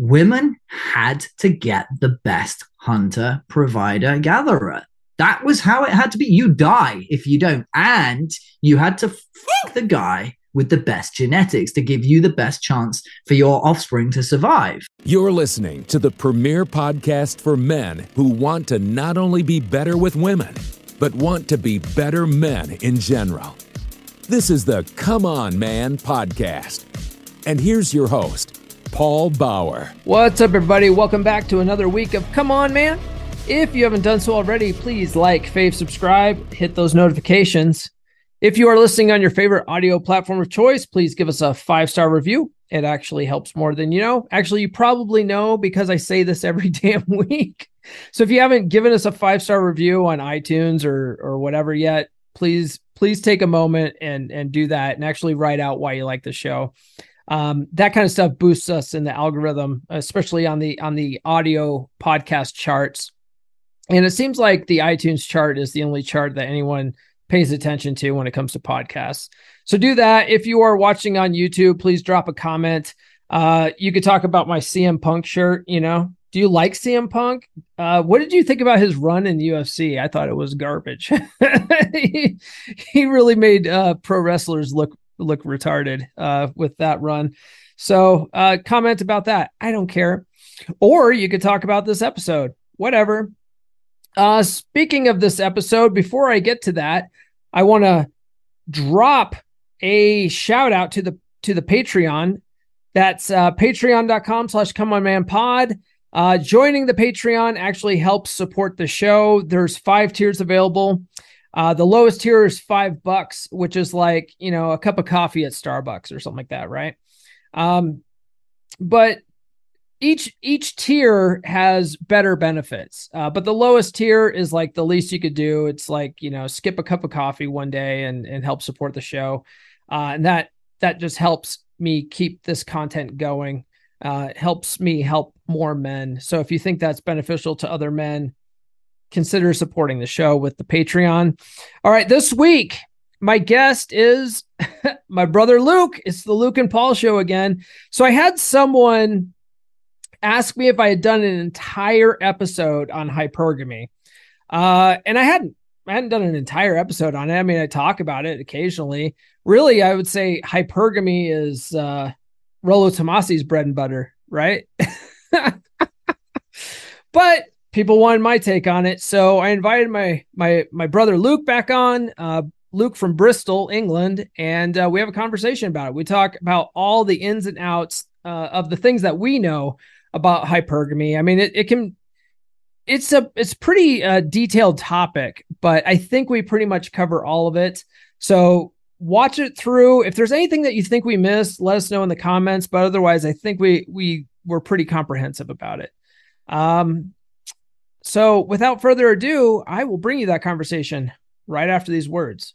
women had to get the best hunter, provider, gatherer. That was how it had to be. You die if you don't. And you had to fuck the guy with the best genetics to give you the best chance for your offspring to survive. You're listening to the premier podcast for men who want to not only be better with women, but want to be better men in general. This is the Come On Man podcast. And here's your host, Paul Bauer. What's up, everybody? Welcome back to another week of Come On Man. If you haven't done so already, please like, fave, subscribe, hit those notifications. If you are listening on your favorite audio platform of choice, please give us a five star review. It actually helps more than you know. Actually, you probably know because I say this every damn week. So if you haven't given us a five star review on iTunes or or whatever yet, please please take a moment and and do that and actually write out why you like the show. Um, that kind of stuff boosts us in the algorithm, especially on the on the audio podcast charts. And it seems like the iTunes chart is the only chart that anyone pays attention to when it comes to podcasts. So do that. If you are watching on YouTube, please drop a comment. Uh, you could talk about my CM Punk shirt. You know, do you like CM Punk? Uh, what did you think about his run in UFC? I thought it was garbage. he, he, really made uh, pro wrestlers look look retarded uh, with that run. So uh, comment about that. I don't care. Or you could talk about this episode. Whatever. Uh, speaking of this episode, before I get to that, I want to drop a shout out to the to the Patreon. That's uh, patreon.com slash come on man pod. Uh, joining the Patreon actually helps support the show. There's five tiers available. Uh, the lowest tier is five bucks, which is like, you know, a cup of coffee at Starbucks or something like that, right? Um, but each each tier has better benefits. Uh, but the lowest tier is like the least you could do. It's like you know skip a cup of coffee one day and and help support the show. Uh, and that that just helps me keep this content going. Uh, helps me help more men. So if you think that's beneficial to other men consider supporting the show with the patreon all right this week my guest is my brother luke it's the luke and paul show again so i had someone ask me if I had done an entire episode on hypergamy. Uh, and I hadn't. I hadn't done an entire episode on it. I mean, I talk about it occasionally. Really, I would say hypergamy is uh, Rollo Tomasi's bread and butter, right? but people wanted my take on it, so I invited my my my brother Luke back on. Uh, Luke from Bristol, England, and uh, we have a conversation about it. We talk about all the ins and outs uh, of the things that we know about hypergamy. I mean, it, it can it's a it's pretty uh, detailed topic, but I think we pretty much cover all of it. So watch it through. If there's anything that you think we missed, let us know in the comments. But otherwise, I think we we were pretty comprehensive about it. Um, so without further ado, I will bring you that conversation right after these words.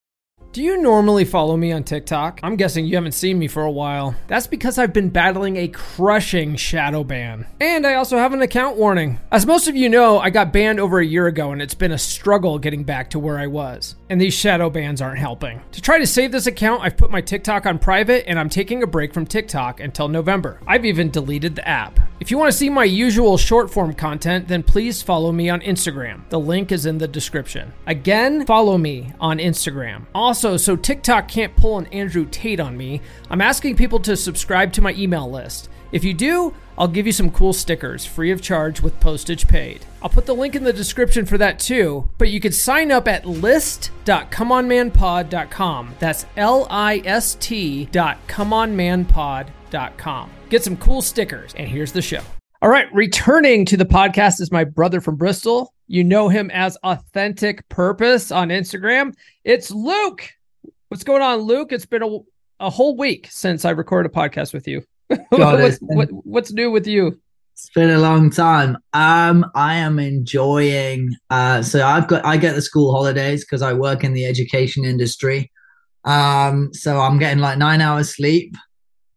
Do you normally follow me on TikTok? I'm guessing you haven't seen me for a while. That's because I've been battling a crushing shadow ban. And I also have an account warning. As most of you know, I got banned over a year ago and it's been a struggle getting back to where I was. And these shadow bans aren't helping. To try to save this account, I've put my TikTok on private and I'm taking a break from TikTok until November. I've even deleted the app. If you want to see my usual short form content, then please follow me on Instagram. The link is in the description. Again, follow me on Instagram. Also, so TikTok can't pull an Andrew Tate on me, I'm asking people to subscribe to my email list. If you do, I'll give you some cool stickers free of charge with postage paid. I'll put the link in the description for that too, but you can sign up at list.comeonmanpod.com. That's L I S T dot. Get some cool stickers, and here's the show. All right, returning to the podcast is my brother from Bristol. You know him as Authentic Purpose on Instagram. It's Luke. What's going on, Luke? It's been a, a whole week since I recorded a podcast with you. what's, what, what's new with you? It's been a long time. Um, I am enjoying. Uh, so I've got I get the school holidays because I work in the education industry. Um, so I'm getting like nine hours sleep.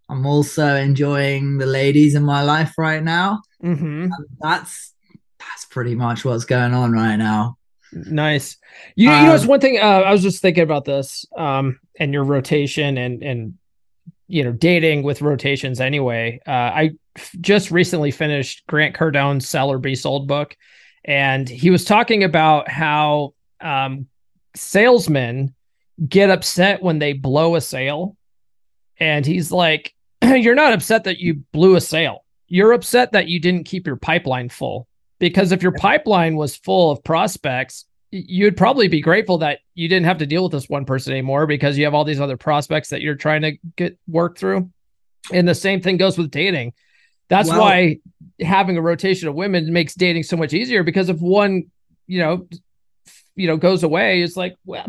I'm also enjoying the ladies in my life right now. Mm-hmm. That's that's pretty much what's going on right now. Nice. You, you know, it's um, one thing. Uh, I was just thinking about this, um, and your rotation and and you know dating with rotations anyway. Uh, I f- just recently finished Grant Cardone's Sell or Be Sold book, and he was talking about how um, salesmen get upset when they blow a sale, and he's like, "You're not upset that you blew a sale. You're upset that you didn't keep your pipeline full." Because if your pipeline was full of prospects, you'd probably be grateful that you didn't have to deal with this one person anymore because you have all these other prospects that you're trying to get work through. And the same thing goes with dating. That's well, why having a rotation of women makes dating so much easier because if one, you know, you know, goes away, it's like, well,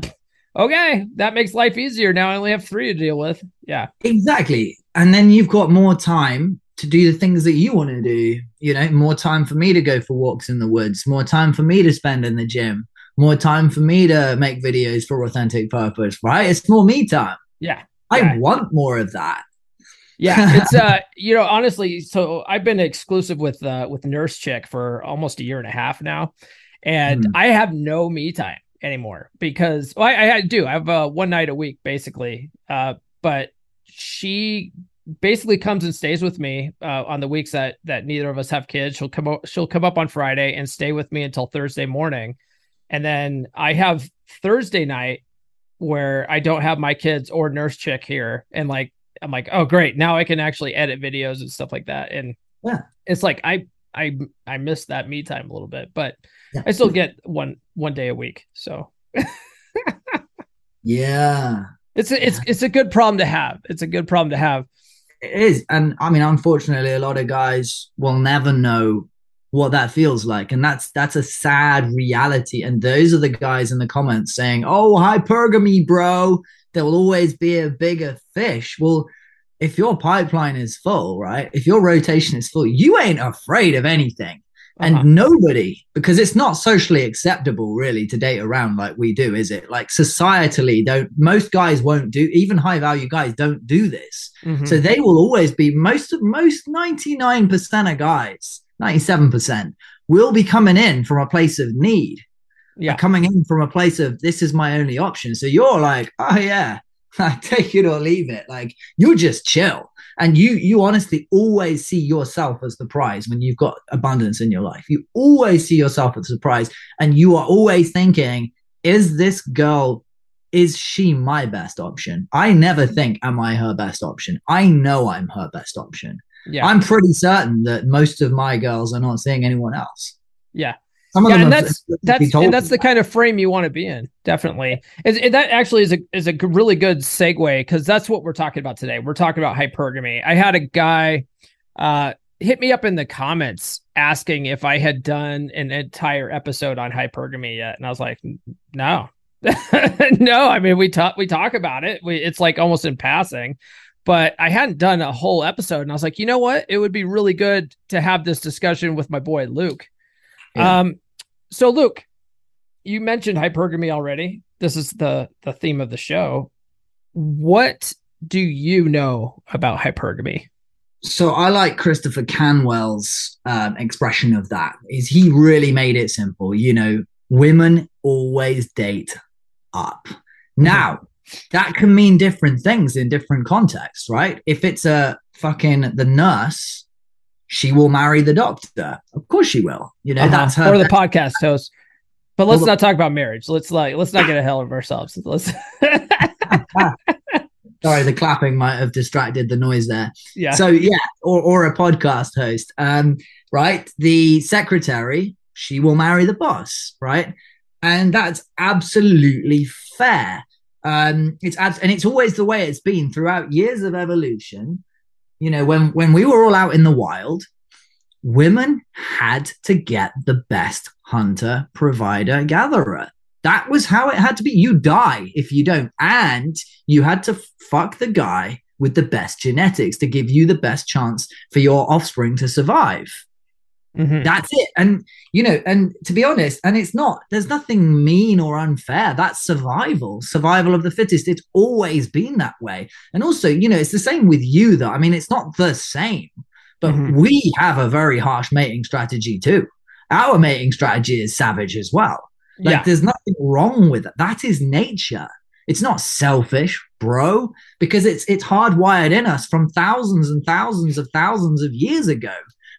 okay, that makes life easier. Now I only have three to deal with. Yeah. Exactly. And then you've got more time to do the things that you want to do. You know, more time for me to go for walks in the woods, more time for me to spend in the gym more time for me to make videos for authentic purpose, right? It's more me time. Yeah. I yeah. want more of that. Yeah, it's uh, you know, honestly, so I've been exclusive with uh with Nurse Chick for almost a year and a half now, and mm. I have no me time anymore because well, I, I do. I have uh, one night a week basically, uh, but she basically comes and stays with me uh, on the weeks that that neither of us have kids. She'll come she'll come up on Friday and stay with me until Thursday morning, and then I have Thursday night where I don't have my kids or nurse chick here. And like, I'm like, oh, great. Now I can actually edit videos and stuff like that. And yeah, it's like, I, I, I miss that me time a little bit, but yeah. I still get one, one day a week. So yeah, it's a, it's, it's a good problem to have. It's a good problem to have. It is. And I mean, unfortunately, a lot of guys will never know what that feels like and that's that's a sad reality and those are the guys in the comments saying oh hypergamy bro there will always be a bigger fish well if your pipeline is full right if your rotation is full you ain't afraid of anything and uh-huh. nobody because it's not socially acceptable really to date around like we do is it like societally don't most guys won't do even high value guys don't do this mm-hmm. so they will always be most of most 99% of guys 97% will be coming in from a place of need. Yeah. Coming in from a place of this is my only option. So you're like, oh yeah, I take it or leave it. Like you just chill. And you you honestly always see yourself as the prize when you've got abundance in your life. You always see yourself as the prize. And you are always thinking, is this girl, is she my best option? I never think, am I her best option? I know I'm her best option yeah. I'm pretty certain that most of my girls are not seeing anyone else. Yeah. Some yeah, and that's that's and that's the kind of frame you want to be in. Definitely, and, that actually is a is a really good segue because that's what we're talking about today. We're talking about hypergamy. I had a guy uh, hit me up in the comments asking if I had done an entire episode on hypergamy yet, and I was like, no, no. I mean, we talk we talk about it. We it's like almost in passing but I hadn't done a whole episode. And I was like, you know what? It would be really good to have this discussion with my boy Luke. Yeah. Um, so Luke, you mentioned hypergamy already. This is the the theme of the show. What do you know about hypergamy? So I like Christopher Canwell's um, expression of that. Is he really made it simple? You know, women always date up. Now, that can mean different things in different contexts, right? If it's a fucking the nurse, she will marry the doctor. Of course she will. You know, uh-huh. that's her. Or the podcast host. But let's well, not talk about marriage. Let's like let's not get ahead of ourselves. Let's Sorry, the clapping might have distracted the noise there. Yeah. So yeah, or or a podcast host. Um, right. The secretary, she will marry the boss, right? And that's absolutely fair. Um, it's abs- and it's always the way it's been throughout years of evolution. You know, when when we were all out in the wild, women had to get the best hunter, provider, gatherer. That was how it had to be. You die if you don't, and you had to fuck the guy with the best genetics to give you the best chance for your offspring to survive. Mhm. That's it. And you know, and to be honest, and it's not, there's nothing mean or unfair. That's survival, survival of the fittest. It's always been that way. And also, you know, it's the same with you, though. I mean, it's not the same, but Mhm. we have a very harsh mating strategy too. Our mating strategy is savage as well. Like, yeah. there's nothing wrong with it. That is nature. It's not selfish, bro, because it's it's hardwired in us from thousands and thousands of thousands of years ago.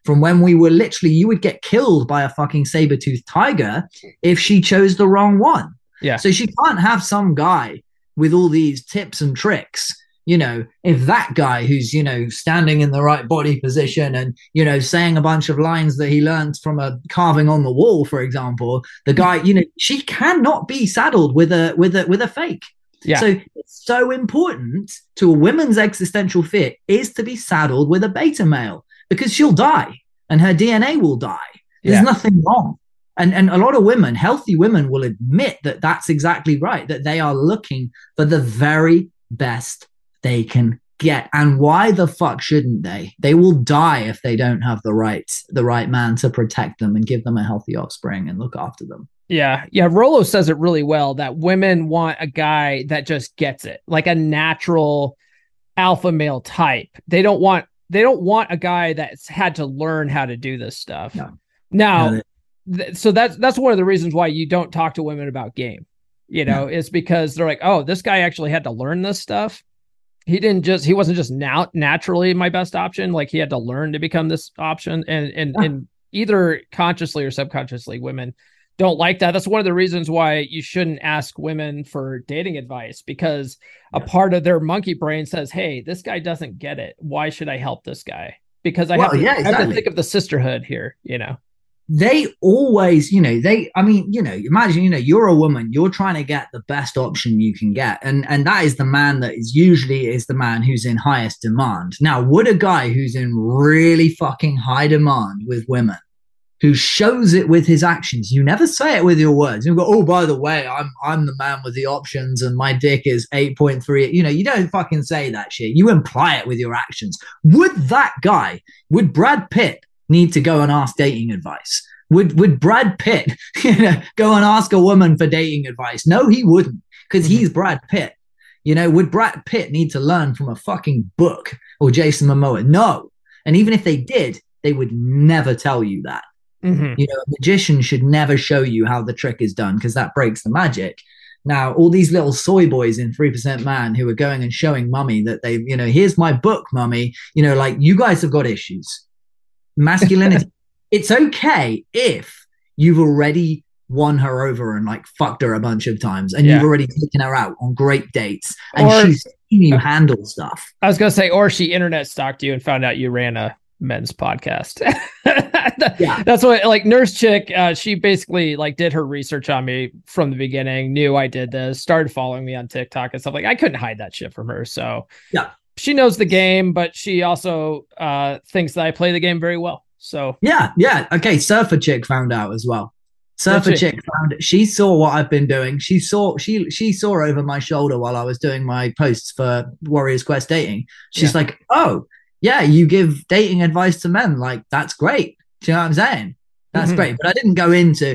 From when we were literally, you would get killed by a fucking saber-toothed tiger if she chose the wrong one. Yeah. So she can't have some guy with all these tips and tricks. You know, if that guy who's, you know, standing in the right body position and, you know, saying a bunch of lines that he learns from a carving on the wall, for example, the guy, you know, she cannot be saddled with a with a with a fake. Yeah. So it's so important to a woman's existential fear is to be saddled with a beta male because she'll die and her DNA will die. There's Yeah. nothing wrong. And, and a lot of women, healthy women, will admit that that's exactly right, that they are looking for the very best they can get. And why the fuck shouldn't they? They will die if they don't have the right the right man to protect them and give them a healthy offspring and look after them. Yeah, yeah. Rollo says it really well that women want a guy that just gets it, like a natural alpha male type. They don't want they don't want a guy that's had to learn how to do this stuff. No. Now, No, th- so that's that's one of the reasons why you don't talk to women about game. You know, is because they're like, oh, this guy actually had to learn this stuff. He didn't just he wasn't just now naturally my best option. Like he had to learn to become this option, and and Yeah. and either consciously or subconsciously, women don't like that. That's one of the reasons why you shouldn't ask women for dating advice because a part of their monkey brain says, "Hey, this guy doesn't get it. Why should I help this guy?" Because I, Well, have, to, yeah, I have to think of the sisterhood here. You know, they always, you know, they I mean, you know, imagine, you know, you're a woman, you're trying to get the best option you can get. And and that is the man that is usually is the man who's in highest demand. Now, would a guy who's in really fucking high demand with women who shows it with his actions. You never say it with your words. You go, oh, by the way, I'm I'm the man with the options, and my dick is eight point three. You know, you don't fucking say that shit. You imply it with your actions. Would that guy? Would Brad Pitt need to go and ask dating advice? Would Would Brad Pitt you know, go and ask a woman for dating advice? No, he wouldn't, because mm-hmm. he's Brad Pitt. You know, would Brad Pitt need to learn from a fucking book or Jason Momoa? No. And even if they did, they would never tell you that. Mhm. You know, a magician should never show you how the trick is done because that breaks the magic. Now, all these little soy boys in 3% Man who are going and showing mummy that they, you know, here's my book, mummy, you know, like you guys have got issues. Masculinity. it's okay if you've already won her over and like fucked her a bunch of times and Yeah. you've already taken her out on great dates and Or- she's seen you handle stuff. I was gonna say, or she internet stalked you and found out you ran a men's podcast. Yeah. That's what like nurse chick, uh, she basically like did her research on me from the beginning, knew I did this, started following me on TikTok and stuff. Like I couldn't hide that shit from her. So Yeah. She knows the game, but she also uh thinks that I play the game very well. So Yeah, yeah. Okay, Surfer Chick found out as well. Surfer? Chick found she saw what I've been doing. She saw she she saw over my shoulder while I was doing my posts for Warriors Quest dating. She's Yeah. like, "Oh, yeah, you give dating advice to men. Like that's great." Do you know what I'm saying? That's Mhm. great. But I didn't go into,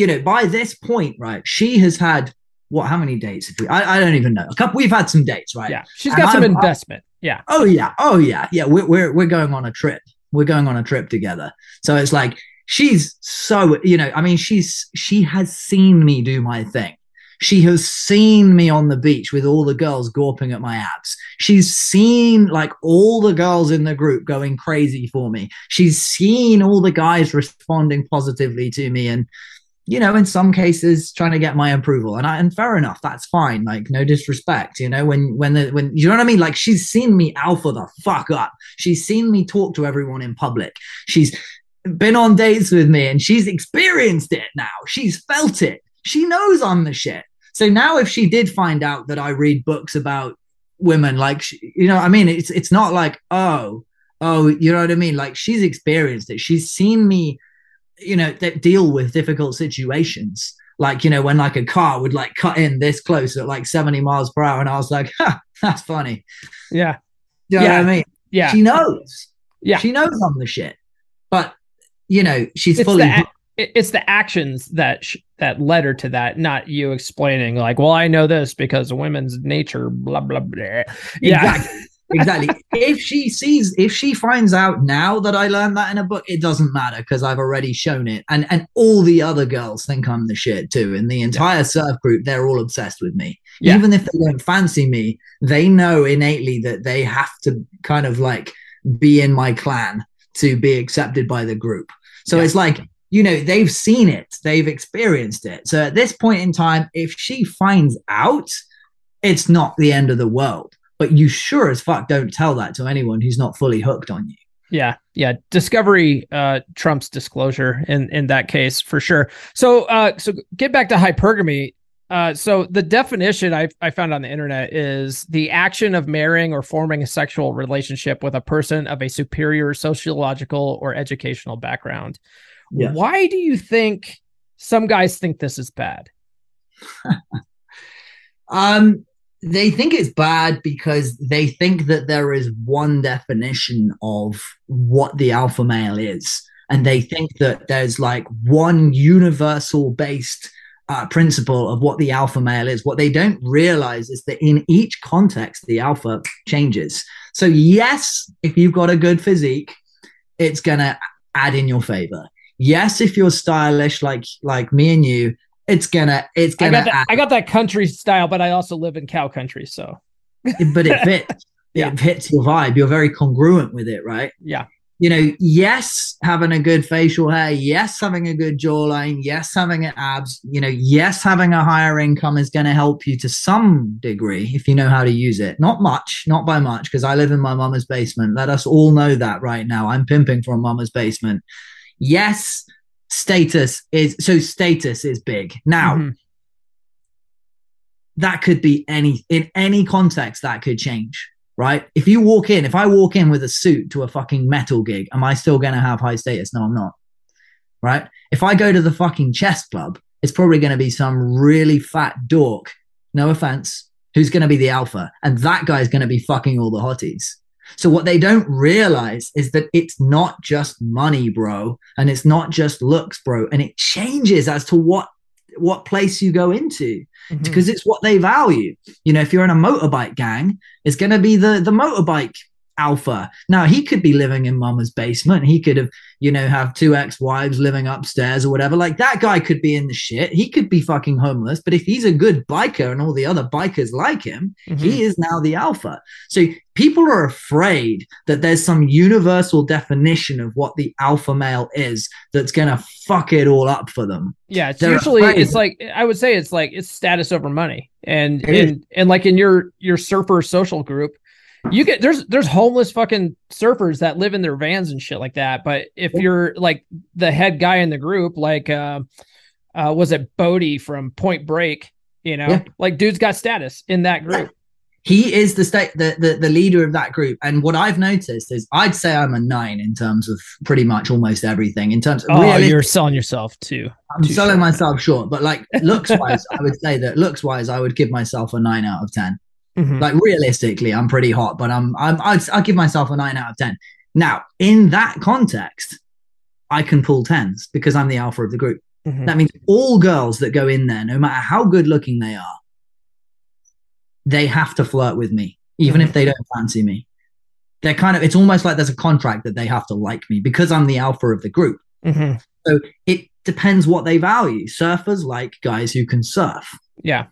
you know, by this point, right? She has had what? How many dates? Have we, I I don't even know. A couple. We've had some dates, right? yeah, she's And got some I'm- investment. Yeah. Oh yeah, oh yeah, yeah. We're we're we're going on a trip. We're going on a trip together. So it's like she's so you know. I mean, she's she has seen me do my thing. She has seen me on the beach with all the girls gawping at my abs. She's seen like all the girls in the group going crazy for me. She's seen all the guys responding positively to me and you know, in some cases trying to get my approval. And I and fair enough, that's fine. Like no disrespect, you know, when when the when you know what I mean? Like she's seen me alpha the fuck up. She's seen me talk to everyone in public. She's been on dates with me and she's experienced it now. She's felt it. She knows I'm the shit. So now if she did find out that I read books about women, like you know, what I mean, it's it's not like, oh, oh, you know what I mean? Like she's experienced it. She's seen me you know that deal with difficult situations like you know when like a car would like cut in this close at like 70 miles per hour and i was like ha, that's funny Yeah. you know Yeah. what i mean Yeah. she knows Yeah. she knows i'm the shit but you know, she's It's fully. the, it's the actions that sh- that led her to that, not you explaining like, well, I know this because women's nature, blah blah blah. Yeah, Exactly. exactly. if she sees, if she finds out now that I learned that in a book, it doesn't matter because I've already shown it. And and all the other girls think I'm the shit too. In the entire surf group, they're all obsessed with me. Yeah. Even if they don't fancy me, they know innately that they have to kind of like be in my clan to be accepted by the group. So Yeah. it's like, you know, they've seen it, they've experienced it. So at this point in time, if she finds out, it's not the end of the world. But you sure as fuck don't tell that to anyone who's not fully hooked on you. yeah, yeah. Discovery uh, trumps disclosure in in that case for sure. So, uh, so get back to hypergamy. Uh, so the definition I, I found on the internet is the action of marrying or forming a sexual relationship with a person of a superior sociological or educational background. Yeah. Why do you think some guys think this is bad? Um, they think it's bad because they think that there is one definition of what the alpha male is. And they think that there's like one universal based uh, principle of what the alpha male is. What they don't realize is that in each context, the alpha changes. So, yes, if you've got a good physique, it's going to add in your favor. Yes, if you're stylish like like me and you, it's gonna it's I gonna got that, I got that country style, but I also live in cow country, so but it fits. Yeah. It fits your vibe. You're very congruent with it, right? yeah, You know, yes, having a good facial hair, yes, having a good jawline, yes, having an abs, you know, yes, having a higher income is going to help you to some degree if you know how to use it. Not much, not by much, because I live in my mama's basement. Let us all know that right now. I'm pimping from mama's basement. Yes, status is so status is big. Now, Mhm. that could be any in any context that could change right if you walk in if i walk in with a suit to a fucking metal gig am i still going to have high status no i'm not right if i go to the fucking chess club it's probably going to be some really fat dork no offense who's going to be the alpha and that guy's going to be fucking all the hotties so what they don't realize is that it's not just money bro and it's not just looks bro and it changes as to what what place you go into Mhm. because it's what they value. You know, if you're in a motorbike gang, it's going to be the the motorbike alpha. Now he could be living in mama's basement. He could have, you know, have two ex-wives living upstairs or whatever. Like that guy could be in the shit. He could be fucking homeless. But if he's a good biker and all the other bikers like him, Mhm. he is now the alpha. So people are afraid that there's some universal definition of what the alpha male is that's going to fuck it all up for them. Yeah, it's They're usually afraid. it's like I would say it's like it's status over money, and It is. and and like in your your surfer social group, you get there's there's homeless fucking surfers that live in their vans and shit like that. But if you're like the head guy in the group, like uh, uh was it Bodhi from Point Break? You know, Yeah. like dude's got status in that group. he is the state the, the the leader of that group and what i've noticed is i'd say i'm a nine in terms of pretty much almost everything in terms of Oh, realistic- you're selling yourself too. i'm too selling short. myself short but like looks wise i would say that looks wise i would give myself a nine out of ten Mhm. like realistically i'm pretty hot but i'm i'm I'd, I'd give myself a nine out of ten now in that context i can pull tens because i'm the alpha of the group Mhm. that means all girls that go in there, no matter how good looking they are, they have to flirt with me, even if they don't fancy me. They're kind of, it's almost like there's a contract that they have to like me because I'm the alpha of the group. Mhm. So it depends what they value. Surfers like guys who can surf. Yeah.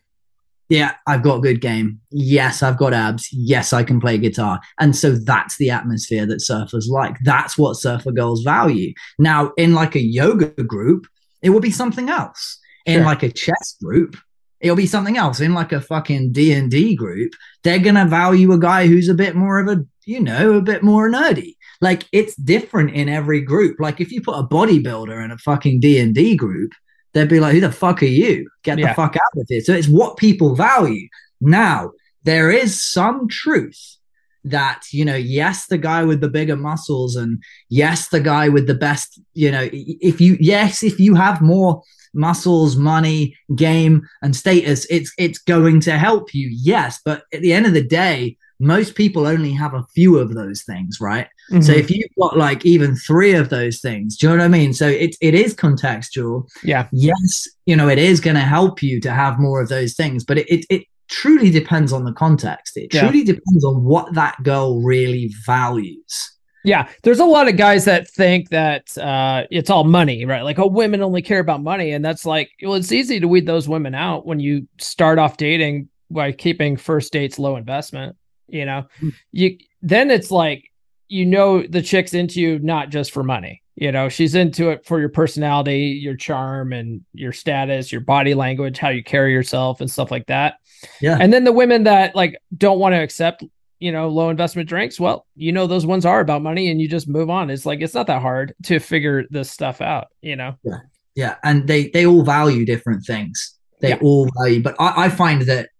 Yeah, I've got good game. Yes, I've got abs. Yes, I can play guitar. And so that's the atmosphere that surfers like. That's what surfer girls value. Now, in like a yoga group, it will be something else. In Sure. like a chess group, it'll be something else. In like a fucking D and D group, they're gonna value a guy who's a bit more of a, you know, a bit more nerdy. Like it's different in every group. Like if you put a bodybuilder in a fucking D and D group, they'd be like, "Who the fuck are you? Get Yeah. the fuck out of here!" So it's what people value. Now there is some truth that you know yes the guy with the bigger muscles and yes the guy with the best you know if you yes if you have more muscles money game and status it's it's going to help you yes but at the end of the day most people only have a few of those things right So Mhm. if you've got like even three of those things, do you know what I mean? So it it is contextual. yeah, Yes, you know, it is going to help you to have more of those things, but it it, it truly depends on the context. It Yeah. truly depends on what that girl really values. yeah. There's a lot of guys that think that uh, it's all money, right? Like, oh, women only care about money, and that's like, well, it's easy to weed those women out when you start off dating by keeping first dates low investment. You know, Mm. you then it's like you know the chick's into you not just for money. You know, she's into it for your personality, your charm, and your status, your body language, how you carry yourself, and stuff like that. Yeah. And then the women that like don't want to accept, you know, low investment drinks, well, you know, those ones are about money, and you just move on. It's like it's not that hard to figure this stuff out. You know. Yeah, Yeah. and they they all value different things. They Yeah. all value, but I, I find that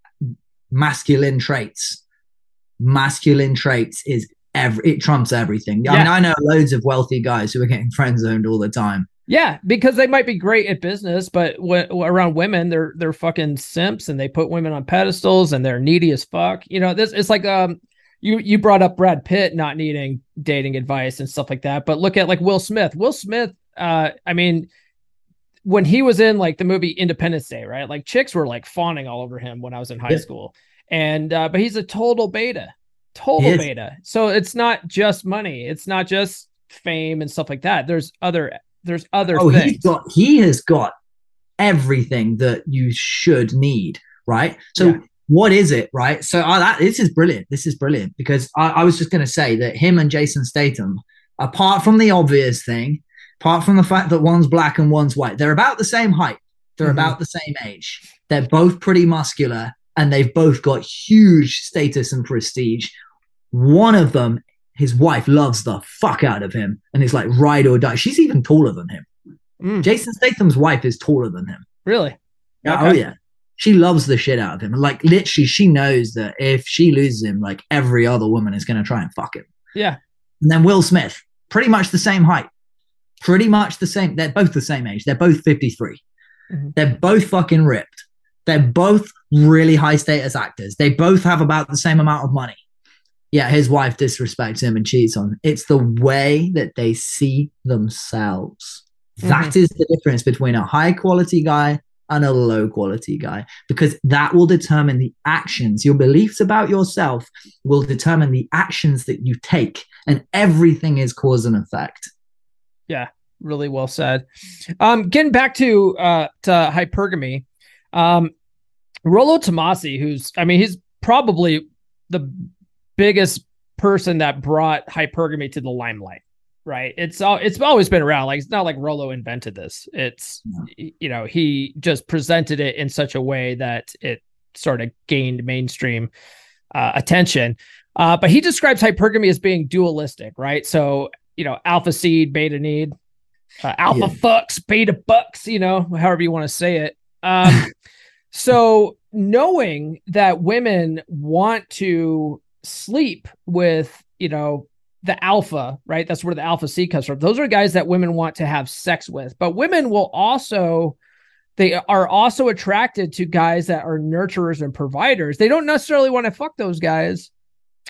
masculine traits, masculine traits is every it trumps everything. I mean, I know loads of wealthy guys who are getting friend zoned all the time. Yeah, because they might be great at business, but w- around women, they're they're fucking simps, and they put women on pedestals, and they're needy as fuck. You know, this it's like um, you you brought up Brad Pitt not needing dating advice and stuff like that, but look at like Will Smith. Will Smith, uh, I mean, when he was in like the movie Independence Day, right? Like chicks were like fawning all over him when I was in high Yeah. school, and uh, but he's a total beta, total beta. So it's not just money, it's not just fame and stuff like that. There's other there's other Oh, things. he's got he has got everything that you should need, right? So Yeah. what is it, right? So uh, that this is brilliant. This is brilliant because I, I was just going to say that him and Jason Statham, apart from the obvious thing, apart from the fact that one's black and one's white, they're about the same height. They're Mhm. about the same age. They're both pretty muscular and they've both got huge status and prestige. One of them, his wife loves the fuck out of him and is like ride or die. She's even taller than him. Mm, Jason Statham's wife is taller than him. really? Yeah, Okay. Oh yeah. She loves the shit out of him. And like literally, she knows that if she loses him, like every other woman is gonna try and fuck him. Yeah. And then Will Smith, pretty much the same height. Pretty much the same. They're both the same age. They're both 53. Mhm. They're both fucking ripped. They're both really high status actors. They both have about the same amount of money. Yeah, his wife disrespects him and cheats on him. It's the way that they see themselves. That is the difference between a high quality guy and a low quality guy because that will determine the actions. Your beliefs about yourself will determine the actions that you take, and everything is cause and effect. Yeah, really well said. Um, getting back to uh to hypergamy, um, Rollo Tomasi, who's I mean, he's probably the biggest person that brought hypergamy to the limelight. Right? It's all it's always been around. Like it's not like Rollo invented this. It's y- you know he just presented it in such a way that it sort of gained mainstream uh, attention. Uh, but he describes hypergamy as being dualistic, right? So you know, alpha seed, beta need, uh, alpha Yeah. fucks, beta bucks, you know, however you want to say it. Um, so knowing that women want to sleep with, you know, the alpha, right? That's where the alpha seed comes from. Those are guys that women want to have sex with, but women will also they are also attracted to guys that are nurturers and providers. They don't necessarily want to fuck those guys,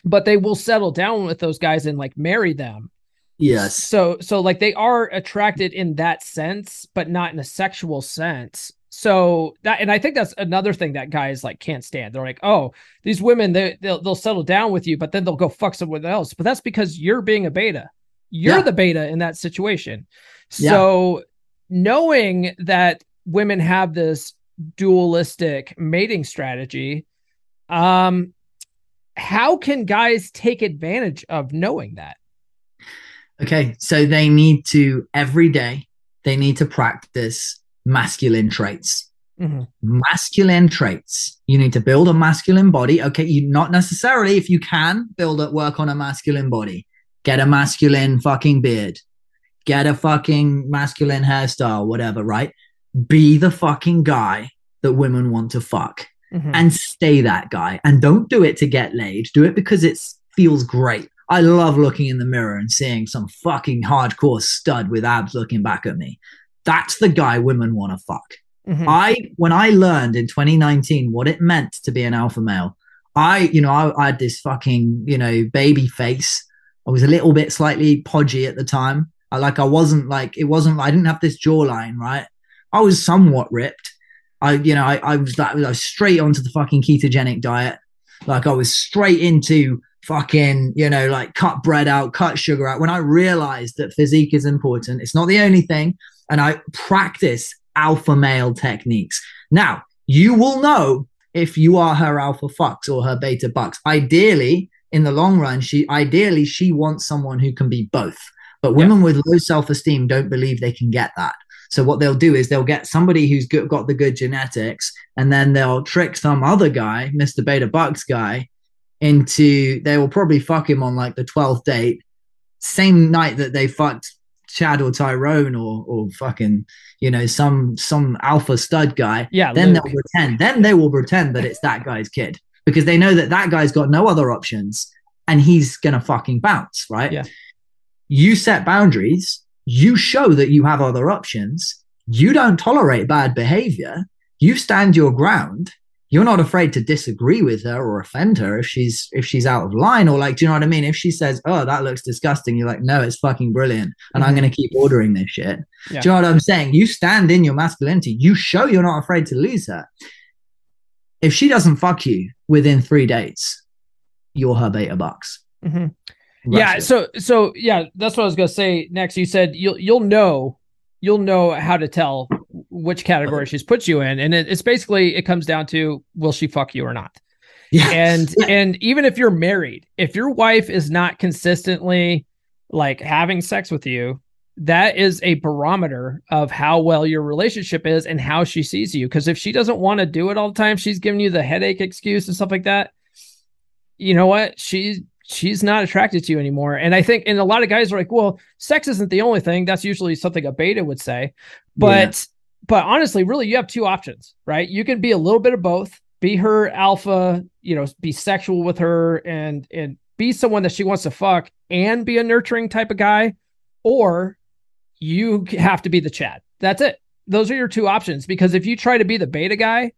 but they will settle down with those guys and like marry them. Yes. So so like they are attracted in that sense, but not in a sexual sense. So that and I think that's another thing that guys like can't stand. They're like, oh, these women they they'll they'll settle down with you, but then they'll go fuck someone else. But that's because you're being a beta. You're Yeah. the beta in that situation. Yeah. So knowing that women have this dualistic mating strategy, um, how can guys take advantage of knowing that? Okay, so they need to every day they need to practice masculine traits. Mhm. Masculine traits. You need to build a masculine body. Okay, you not necessarily if you can build it, work on a masculine body. Get a masculine fucking beard. Get a fucking masculine hairstyle, whatever, right? Be the fucking guy that women want to fuck Mhm. and stay that guy. And don't do it to get laid. Do it because it feels great. I love looking in the mirror and seeing some fucking hardcore stud with abs looking back at me. That's the guy women want to fuck. Mhm. I when I learned in 2019 what it meant to be an alpha male, I you know I, I had this fucking you know baby face I was a little bit slightly podgy at the time. I like I wasn't like it wasn't I didn't have this jawline, right? I was somewhat ripped. I you know I, I was like I was straight onto the fucking ketogenic diet. Like I was straight into fucking you know like cut bread out, cut sugar out. When I realized that physique is important, it's not the only thing, and I practice alpha male techniques. Now you will know if you are her alpha fucks or her beta bucks. Ideally, in the long run, she ideally she wants someone who can be both. But women yeah. with low self esteem don't believe they can get that. So what they'll do is they'll get somebody who's got the good genetics, and then they'll trick some other guy, Mr. Beta Bucks guy, into they will probably fuck him on like the twelfth date, same night that they fucked Chad or Tyrone or or fucking you know some some alpha stud guy. Yeah. Then Luke. they'll pretend. Then they will pretend that it's that guy's kid because they know that that guy's got no other options and he's gonna fucking bounce, right? Yeah. You set boundaries. You show that you have other options. You don't tolerate bad behavior. You stand your ground you're not afraid to disagree with her or offend her if she's if she's out of line or like do you know what i mean? If she says oh that looks disgusting you're like no it's fucking brilliant and mm-hmm. i'm going to keep ordering this shit. Yeah. do you know what i'm saying? You stand in your masculinity. You show you're not afraid to lose her. If she doesn't fuck you within three dates you're her beta bucks mm-hmm. yeah so so yeah that's what i was going to say next. You said you'll you'll know you'll know how to tell which category she's put you in and it, it's basically it comes down to will she fuck you or not yeah. and and even if you're married if your wife is not consistently like having sex with you that is a barometer of how well your relationship is and how she sees you because if she doesn't want to do it all the time she's giving you the headache excuse and stuff like that you know what she's she's not attracted to you anymore. And I think, and a lot of guys are like, well, sex isn't the only thing. That's usually something a beta would say. But. But honestly, really, you have two options, right? You can be a little bit of both, be her alpha, you know, be sexual with her and, and be someone that she wants to fuck and be a nurturing type of guy, or you have to be the Chad. That's it. Those are your two options. Because if you try to be the beta guy,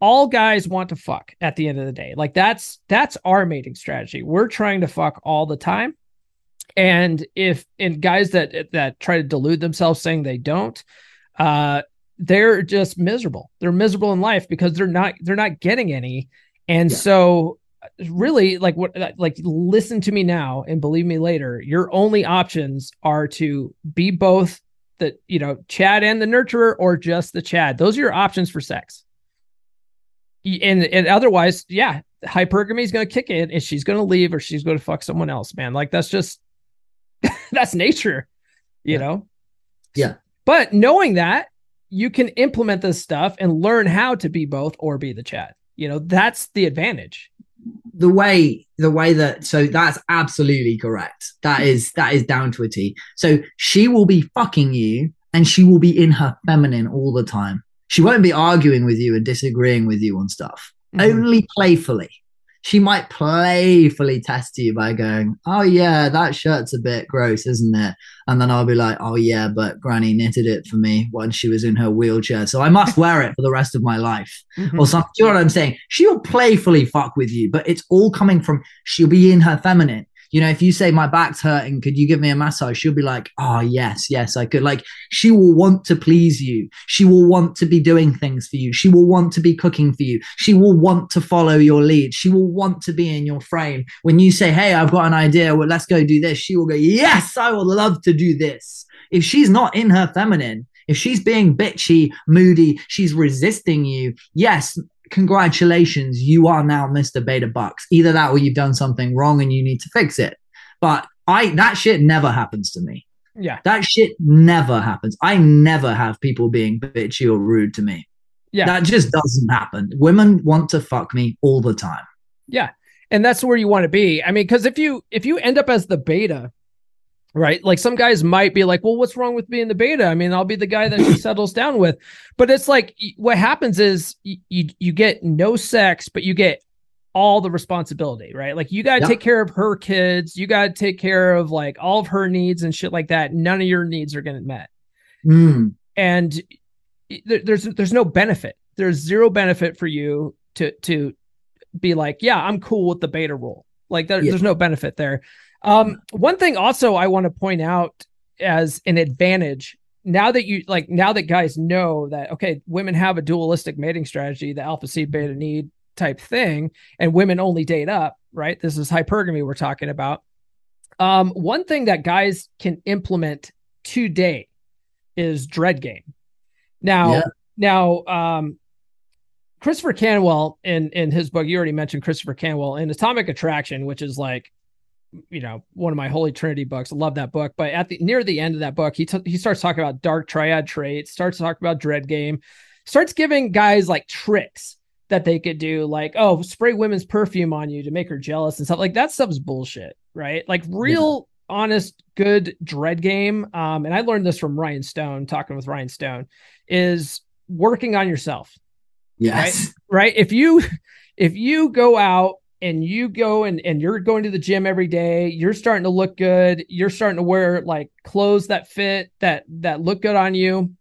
all guys want to fuck at the end of the day. Like that's that's our mating strategy. We're trying to fuck all the time. And if and guys that that try to delude themselves saying they don't, uh they're just miserable. They're miserable in life because they're not they're not getting any. And yeah. so really like what like listen to me now and believe me later, your only options are to be both the you know Chad and the nurturer or just the Chad. Those are your options for sex and and otherwise, yeah, hypergamy is going to kick in, and she's going to leave or she's going to fuck someone else, man. Like that's just that's nature, you yeah. know. Yeah. But knowing that, you can implement this stuff and learn how to be both or be the Chad. You know, that's the advantage. The way the way that so that's absolutely correct. That is that is down to a T. So she will be fucking you and she will be in her feminine all the time. She won't be arguing with you and disagreeing with you on stuff, mm-hmm. only playfully. She might playfully test you by going, Oh, yeah, that shirt's a bit gross, isn't it? And then I'll be like, Oh, yeah, but Granny knitted it for me when she was in her wheelchair. So I must wear it for the rest of my life. Mm-hmm. Or something. Do you know what I'm saying? She'll playfully fuck with you, but it's all coming from she'll be in her feminine you know, if you say my back's hurting, could you give me a massage? She'll be like, oh, yes, yes, I could. Like, she will want to please you. She will want to be doing things for you. She will want to be cooking for you. She will want to follow your lead. She will want to be in your frame. When you say, hey, I've got an idea, well, let's go do this, she will go, yes, I would love to do this. If she's not in her feminine, if she's being bitchy, moody, she's resisting you, yes, congratulations, you are now Mr. Beta Bucks. Either that or you've done something wrong and you need to fix it. But I that shit never happens to me. Yeah. That shit never happens. I never have people being bitchy or rude to me. Yeah. That just doesn't happen. Women want to fuck me all the time. Yeah. And that's where you want to be. I mean, because if you if you end up as the beta, right? Like some guys might be like, well, what's wrong with being the beta? I mean, I'll be the guy that she settles down with. But it's like what happens is you, you, you get no sex, but you get all the responsibility, right? Like you got to yep. take care of her kids, you got to take care of like all of her needs and shit like that. None of your needs are getting met. Mm. And there's there's no benefit. There's zero benefit for you to to be like, yeah, I'm cool with the beta role. Like there, yeah. there's no benefit there. Um, one thing also I want to point out as an advantage now that you like now that guys know that okay, women have a dualistic mating strategy, the alpha seed beta need type thing, and women only date up, right? This is hypergamy we're talking about. Um, one thing that guys can implement today is dread game. Now, yeah. now, um, Christopher Canwell in in his book, you already mentioned Christopher Canwell in Atomic Attraction, which is like, you know, one of my Holy Trinity books. I love that book. But at the near the end of that book, he t- he starts talking about dark triad traits, starts talking about dread game, starts giving guys like tricks that they could do, like oh, spray women's perfume on you to make her jealous and stuff. Like that stuff's bullshit, right? Like real. Yeah honest, good dread game. Um, and I learned this from Ryan Stone, talking with Ryan Stone, is working on yourself. Yes. Right. right? If you if you go out and you go and, and you're going to the gym every day, you're starting to look good, you're starting to wear like clothes that fit, that that look good on you.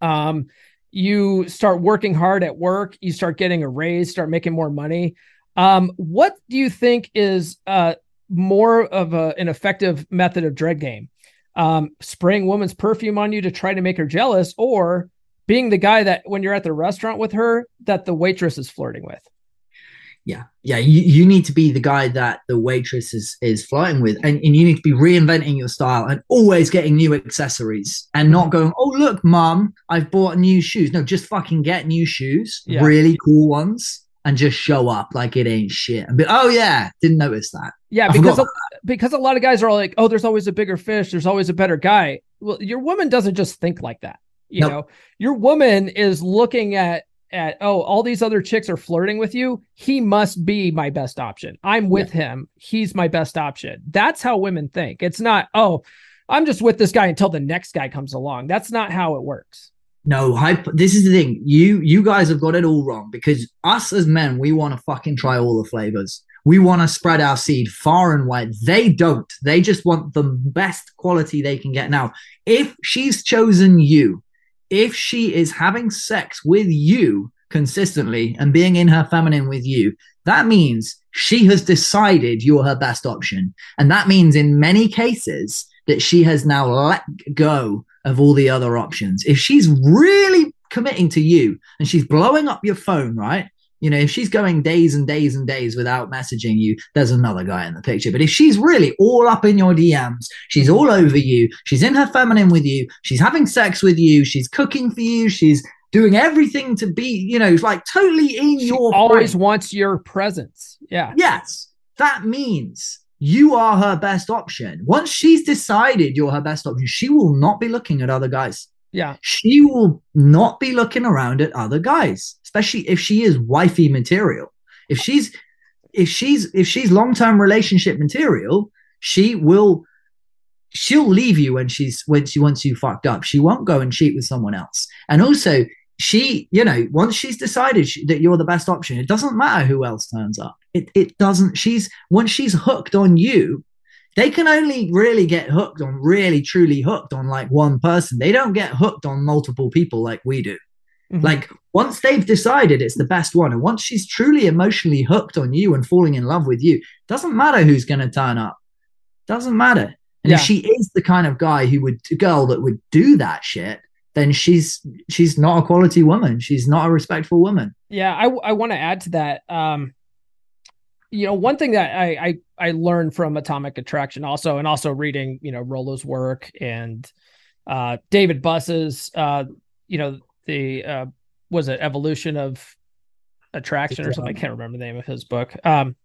Um, you start working hard at work, you start getting a raise, start making more money. Um, what do you think is uh more of a, an effective method of dread game. Um, spraying woman's perfume on you to try to make her jealous, or being the guy that when you're at the restaurant with her, that the waitress is flirting with. Yeah, yeah. You, you need to be the guy that the waitress is is flirting with, and, and you need to be reinventing your style and always getting new accessories and not going, oh look, mom, I've bought new shoes. No, just fucking get new shoes, yeah. really cool ones, and just show up like it ain't shit. And be, oh yeah, didn't notice that. Yeah, I because a, because a lot of guys are like, oh, there's always a bigger fish, there's always a better guy. Well, your woman doesn't just think like that. You nope. know, your woman is looking at at oh, all these other chicks are flirting with you. He must be my best option. I'm with yeah. him. He's my best option. That's how women think. It's not, oh, I'm just with this guy until the next guy comes along. That's not how it works. No, hype. This is the thing. You you guys have got it all wrong because us as men, we want to fucking try all the flavors. We want to spread our seed far and wide. They don't. They just want the best quality they can get. Now, if she's chosen you, if she is having sex with you consistently and being in her feminine with you, that means she has decided you're her best option. And that means in many cases that she has now let go of all the other options. If she's really committing to you and she's blowing up your phone, right? You know, if she's going days and days and days without messaging you, there's another guy in the picture. But if she's really all up in your DMs, she's mm. all over you, she's in her feminine with you, she's having sex with you, she's cooking for you, she's doing everything to be, you know, like totally in she your always wants your presence. Yeah. Yes. That means you are her best option. Once she's decided you're her best option, she will not be looking at other guys. Yeah. She will not be looking around at other guys, especially if she is wifey material. If she's if she's if she's long-term relationship material, she will she'll leave you when she's when she wants you fucked up. She won't go and cheat with someone else. And also, she, you know, once she's decided she, that you're the best option, it doesn't matter who else turns up. It it doesn't. She's once she's hooked on you, they can only really get hooked on really truly hooked on like one person. They don't get hooked on multiple people like we do. Mm-hmm. like once they've decided it's the best one and once she's truly emotionally hooked on you and falling in love with you doesn't matter who's going to turn up. Doesn't matter. And yeah. if she is the kind of guy who would girl that would do that shit then she's she's not a quality woman. She's not a respectful woman. Yeah i, I want to add to that um you know, one thing that I, I I learned from Atomic Attraction also, and also reading, you know, Rollo's work and uh, David Buss's, uh, you know, the uh, was it Evolution of Attraction or something? I can't remember the name of his book. Um,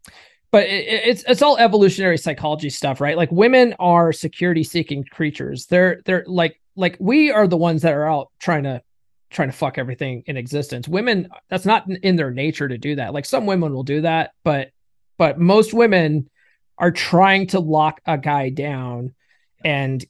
but it, it's it's all evolutionary psychology stuff, right? Like women are security seeking creatures. They're they're like like we are the ones that are out trying to trying to fuck everything in existence. Women, that's not in their nature to do that. Like some women will do that, but but most women are trying to lock a guy down and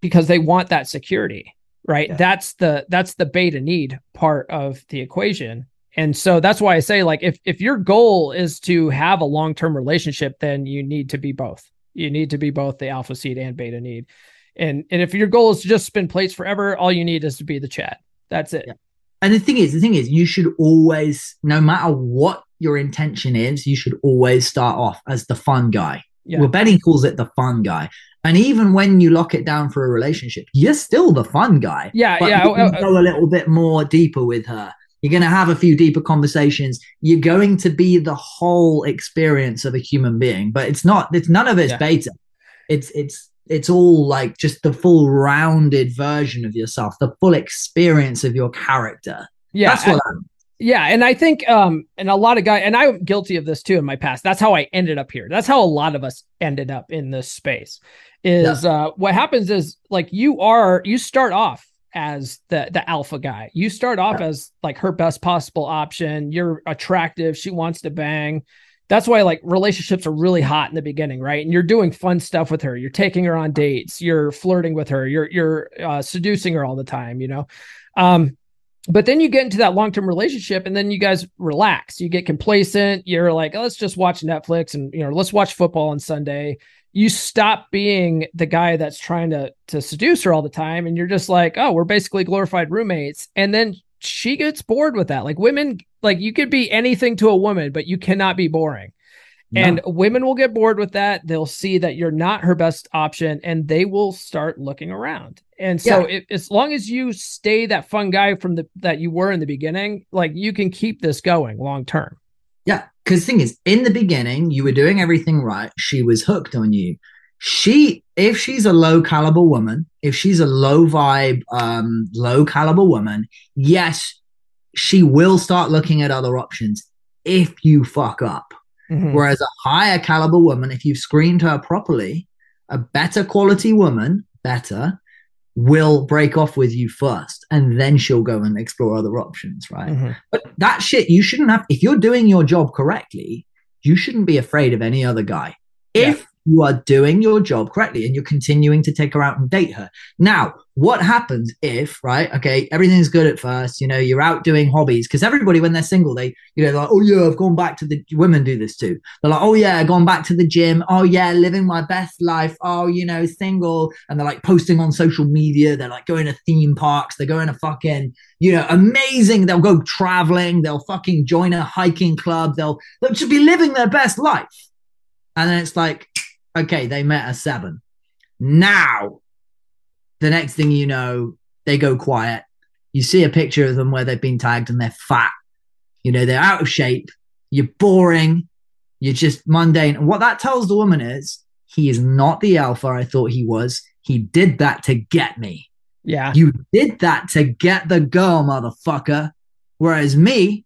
because they want that security right yeah. that's the that's the beta need part of the equation and so that's why i say like if if your goal is to have a long-term relationship then you need to be both you need to be both the alpha seed and beta need and and if your goal is to just spin plates forever all you need is to be the Chad that's it yeah. and the thing is the thing is you should always no matter what your intention is, you should always start off as the fun guy. Yeah. Well, Benny calls it the fun guy. And even when you lock it down for a relationship, you're still the fun guy. Yeah, yeah. you can uh, go a little bit more deeper with her. You're going to have a few deeper conversations. You're going to be the whole experience of a human being, but it's not. It's none of it's Yeah. beta. It's it's it's all like just the full rounded version of yourself, the full experience of your character. yeah. That's what I'm. Yeah, and I think um and a lot of guys and I'm guilty of this too in my past. That's how I ended up here. That's how a lot of us ended up in this space. Is uh what happens is like you are you start off as the the alpha guy. You start off as like her best possible option. You're attractive, she wants to bang. That's why like relationships are really hot in the beginning, right? And you're doing fun stuff with her. You're taking her on dates, you're flirting with her, you're you're uh, seducing her all the time, you know. Um but then you get into that long-term relationship and then you guys relax. You get complacent. You're like oh, let's just watch netflix and you know let's watch football on sunday. You stop being the guy that's trying to to seduce her all the time and you're just like oh we're basically glorified roommates. And then she gets bored with that. Like women like you could be anything to a woman but you cannot be boring and women will get bored with that. They'll see that you're not her best option and they will start looking around. And so Yeah. if, as long as you stay that fun guy from the that you were in the beginning, like you can keep this going long term. Yeah, because the thing is, in the beginning, you were doing everything right. She was hooked on you. She, if she's a low caliber woman, if she's a low vibe, um, low caliber woman, yes, she will start looking at other options if you fuck up. Mhm. Whereas a higher caliber woman, if you've screened her properly, a better quality woman, better, will break off with you first, and then she'll go and explore other options, right? Mhm. But that shit, you shouldn't have. If you're doing your job correctly, you shouldn't be afraid of any other guy. Yeah. You are doing your job correctly and you're continuing to take her out and date her. Now, what happens if, right? Okay, everything's good at first. You know, you're out doing hobbies because everybody, when they're single, they, you know, they're like, oh yeah, I've gone back to the women do this too. They're like, oh yeah, I've gone back to the gym. Oh yeah, living my best life. Oh, you know, single. And they're like posting on social media. They're like going to theme parks. They're going to fucking you know, amazing. They'll go traveling. They'll fucking join a hiking club. They'll they'll just be living their best life. And then it's like, okay, they met at seven. Now, the next thing you know, they go quiet. You see a picture of them where they've been tagged and they're fat. You know, they're out of shape. You're boring. You're just mundane. And what that tells the woman is he is not the alpha I thought he was. He did that to get me. Yeah. You did that to get the girl, motherfucker. Whereas me,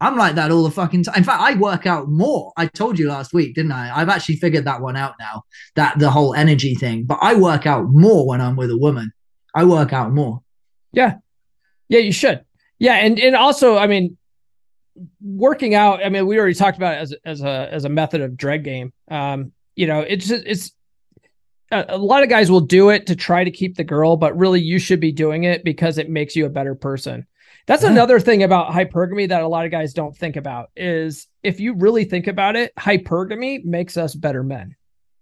I'm like that all the fucking time. In fact, I work out more. I told you last week, didn't I? I've actually figured that one out now, that the whole energy thing. But I work out more when I'm with a woman. I work out more. Yeah. Yeah, you should. Yeah, and and also, I mean, working out. I mean, we already talked about it as as a as a method of dread game. Um, you know, it's just, it's a lot of guys will do it to try to keep the girl, but really, you should be doing it because it makes you a better person. That's Yeah. another thing about hypergamy that a lot of guys don't think about is if you really think about it, hypergamy makes us better men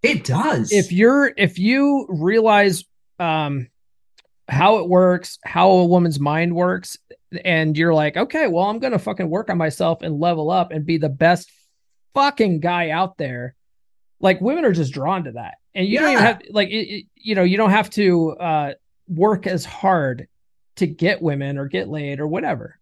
It does. if you're if you realize um how it works how a woman's mind works and you're like okay well i'm gonna fucking work on myself and level up and be the best fucking guy out there like women are just drawn to that and you don't even have like it, it- you know you don't have to uh work as hard to get women or get laid or whatever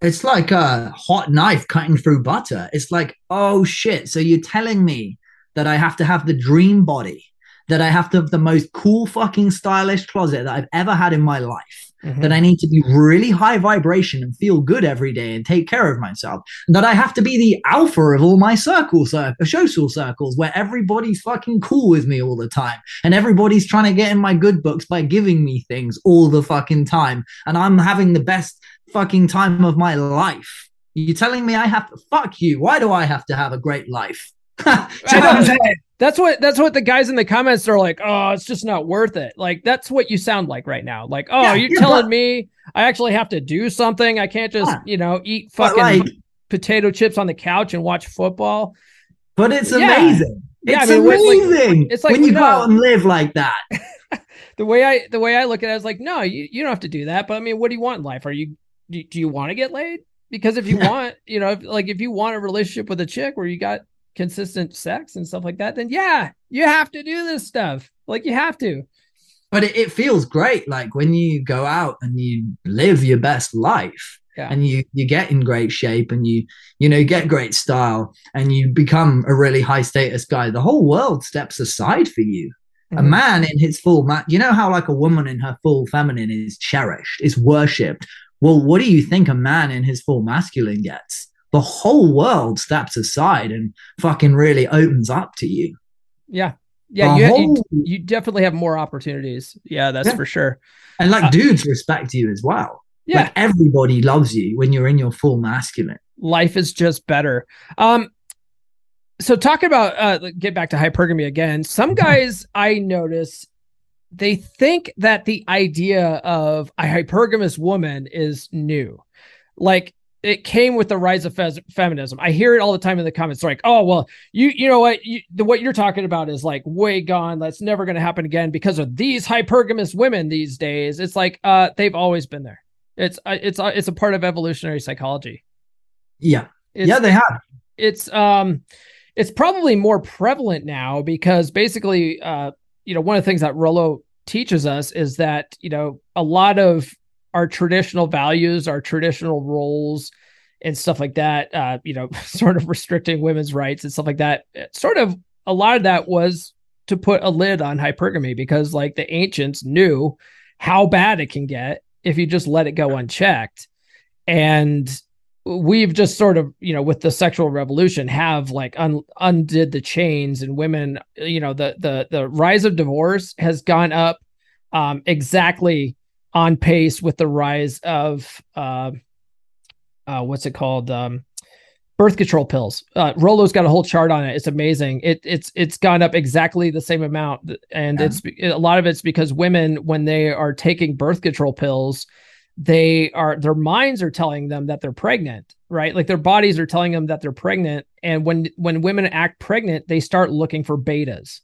it's like a hot knife cutting through butter. It's like, oh shit. So you're telling me that I have to have the dream body, that I have to have the most cool fucking stylish closet that I've ever had in my life, Mm-hmm. that I need to be really high vibration and feel good every day and take care of myself, that I have to be the alpha of all my circle, cir- social circles where everybody's fucking cool with me all the time and everybody's trying to get in my good books by giving me things all the fucking time. And I'm having the best fucking time of my life. You're telling me I have to fuck you? Why do I have to have a great life? Do you know what I'm saying? That's what that's what the guys in the comments are like. Oh, it's just not worth it. Like that's what you sound like right now. Like, oh, Yeah, you're telling me I actually have to do something. I can't just you know eat fucking like, potato chips on the couch and watch football. but it's Yeah. amazing. Yeah, I it's mean, it's like- amazing it's like, when you no. go out and live like that. The way I the way I look at it is like, no, you, you don't have to do that. But I mean, what do you want in life? Are you do, do you want to get laid? Because if you want, you know, if, like if you want a relationship with a chick where you got consistent sex and stuff like that, then yeah, you have to do this stuff. Like you have to. But it, it feels great. Like when you go out and you live your best life Yeah. and you, you get in great shape and you, you know, get great style and you become a really high status guy, the whole world steps aside for you. A Mhm. man in his full ma- you know how like a woman in her full feminine is cherished, is worshipped. Well, what do you think a man in his full masculine gets? The whole world steps aside and fucking really opens up to you. Yeah. Yeah. You, you, whole- you definitely have more opportunities. Yeah, that's Yeah. for sure. and like Uh, dudes respect you as well. Yeah. Like everybody loves you when you're in your full masculine. life is just better. Um, so talking about uh, get back to hypergamy again. Some guys I notice they think that the idea of a hypergamous woman is new, like it came with the rise of feminism. I hear it all the time in the comments, They're like, "Oh, well, you you know what you, the, what you're talking about is like way gone. That's never going to happen again because of these hypergamous women these days." It's like uh, they've always been there. It's uh, it's uh, it's a part of evolutionary psychology. Yeah. It's, yeah, they have. it's um it's probably more prevalent now because basically uh you know one of the things that Rollo teaches us is that you know a lot of our traditional values our traditional roles and stuff like that uh you know sort of restricting women's rights and stuff like that. Sort of a lot of that was to put a lid on hypergamy because like the ancients knew how bad it can get if you just let it go unchecked and we've just sort of you know with the sexual revolution have like un- undid the chains and women you know the the the rise of divorce has gone up um exactly on pace with the rise of uh, uh what's it called? Um birth control pills. Uh Rollo's got a whole chart on it. It's amazing. It it's it's gone up exactly the same amount and Yeah. it's a lot of it's because women when they are taking birth control pills they are their minds are telling them that they're pregnant right? Like their bodies are telling them that they're pregnant and when when women act pregnant they start looking for betas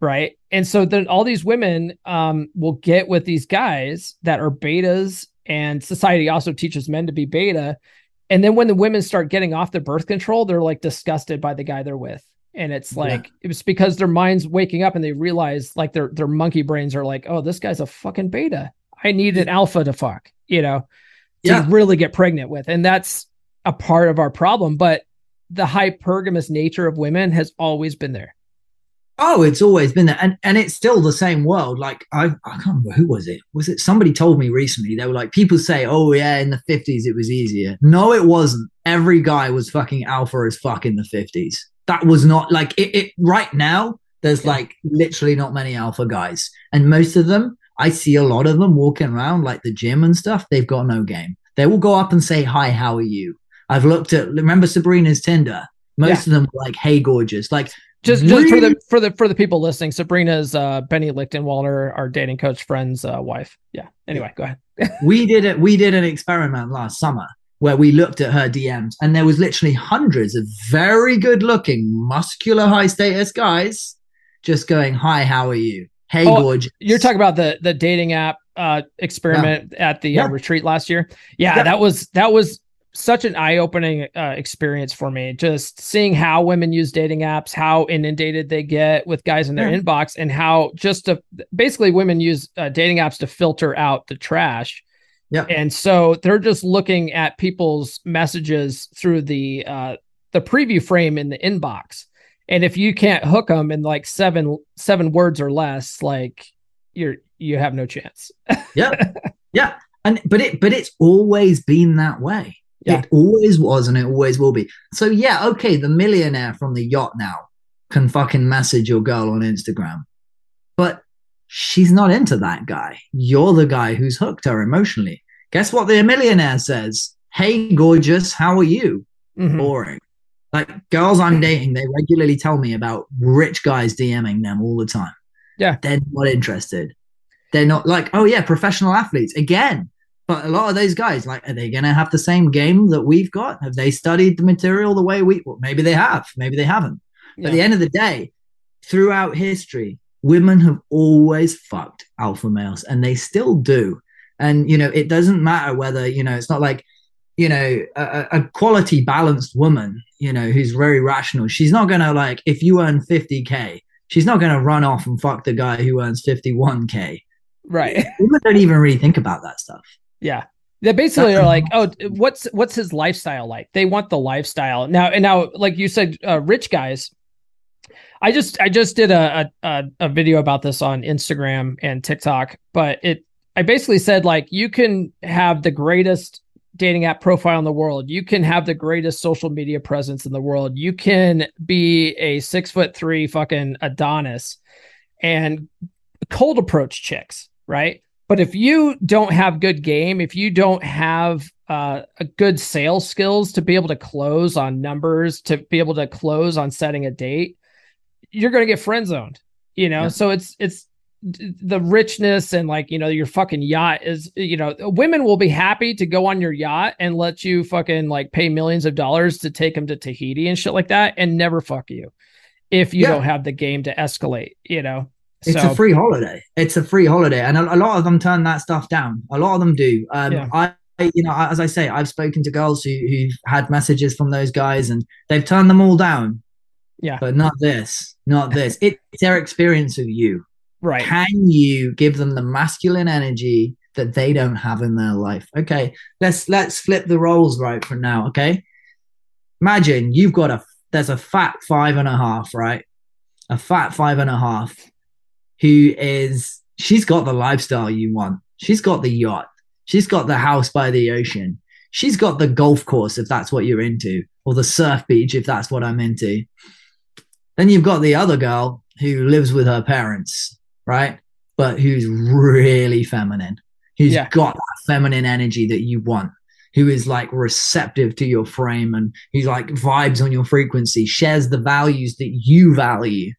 right and so then all these women um will get with these guys that are betas and society also teaches men to be beta and then when the women start getting off the birth control they're like disgusted by the guy they're with and it's Yeah. like it was because their minds waking up and they realize like their their monkey brains are like oh this guy's a fucking beta I need an alpha to fuck, you know, to Yeah. really get pregnant with. And that's a part of our problem. But the hypergamous nature of women has always been there. Oh, it's always been there, and and it's still the same world. Like I, I can't remember who was it. Was it somebody told me recently? They were like, people say, "Oh yeah, in the fifties it was easier." No, it wasn't. Every guy was fucking alpha as fuck in the fifties. That was not like it. it right now, there's Yeah. like literally not many alpha guys, and most of them, I see a lot of them walking around like the gym and stuff. They've got no game. They will go up and say, "Hi, how are you?" I've looked at. Remember Sabrina's Tinder. Most of them were like, "Hey, gorgeous." Like Just, just for the for the for the people listening, Sabrina's uh, Benny Lichtenwalner, our dating coach friend's uh, wife. Yeah. Anyway, go ahead. we did it we did an experiment last summer where we looked at her DMs and there was literally hundreds of very good looking muscular high status guys just going hi how are you hey Oh, gorgeous You're talking about the the dating app uh, experiment at the uh, retreat last year. Yeah, Yeah. that was that was such an eye opening uh, experience for me. Just seeing how women use dating apps, how inundated they get with guys in their Yeah. inbox, and how just to basically women use uh, dating apps to filter out the trash. Yeah. And so they're just looking at people's messages through the uh, the preview frame in the inbox. And if you can't hook them in like seven seven words or less, like you're you have no chance. yeah yeah and but it but it's always been that way Yeah. it always was and it always will be. So yeah okay the millionaire from the yacht now can fucking message your girl on instagram. But she's not into that guy. You're the guy who's hooked her emotionally. Guess what the millionaire says? Hey gorgeous how are you? Mhm. boring. Like girls i'm dating they regularly tell me about rich guys dming them all the time. Yeah. they're not interested. They're not like oh yeah professional athletes. Again but a lot of those guys like are they going to have the same game that we've got have they studied the material the way we well, maybe they have maybe they haven't Yeah. at the end of the day throughout history women have always fucked alpha males and they still do and you know it doesn't matter whether you know it's not like you know, a, a quality balanced woman, you know, who's very rational, she's not gonna like if you earn 50k, she's not gonna run off and fuck the guy who earns 51k. Right. Women don't even really think about that stuff. Yeah. They basically are like, oh, what's what's his lifestyle like? They want the lifestyle now. And now, like you said, uh, rich guys. I just I just did a, a a video about this on Instagram and TikTok, but it I basically said like you can have the greatest dating app profile in the world. You can have the greatest social media presence in the world. You can be a six foot three fucking Adonis and cold approach chicks, right? But if you don't have good game, if you don't have uh, a good sales skills to be able to close on numbers, to be able to close on setting a date, you're going to get friend zoned. You know, yeah. so it's it's the richness and like you know your fucking yacht is you know women will be happy to go on your yacht and let you fucking like pay millions of dollars to take them to Tahiti and shit like that and never fuck you if you yeah. don't have the game to escalate you know it's so, a free holiday it's a free holiday and a, a, lot of them turn that stuff down a lot of them do um yeah. I you know as I say I've spoken to girls who who've had messages from those guys and they've turned them all down yeah but not this not this it's their experience of you Right. Can you give them the masculine energy that they don't have in their life? Okay, let's let's flip the roles right for now. Okay. Imagine you've got a there's a fat five and a half, right? A fat five and a half who is she's got the lifestyle you want. She's got the yacht. She's got the house by the ocean. She's got the golf course if that's what you're into, or the surf beach if that's what I'm into. Then you've got the other girl who lives with her parents right? But who's really feminine, who's yeah. got that feminine energy that you want, who is like receptive to your frame and who's like vibes on your frequency, shares the values that you value.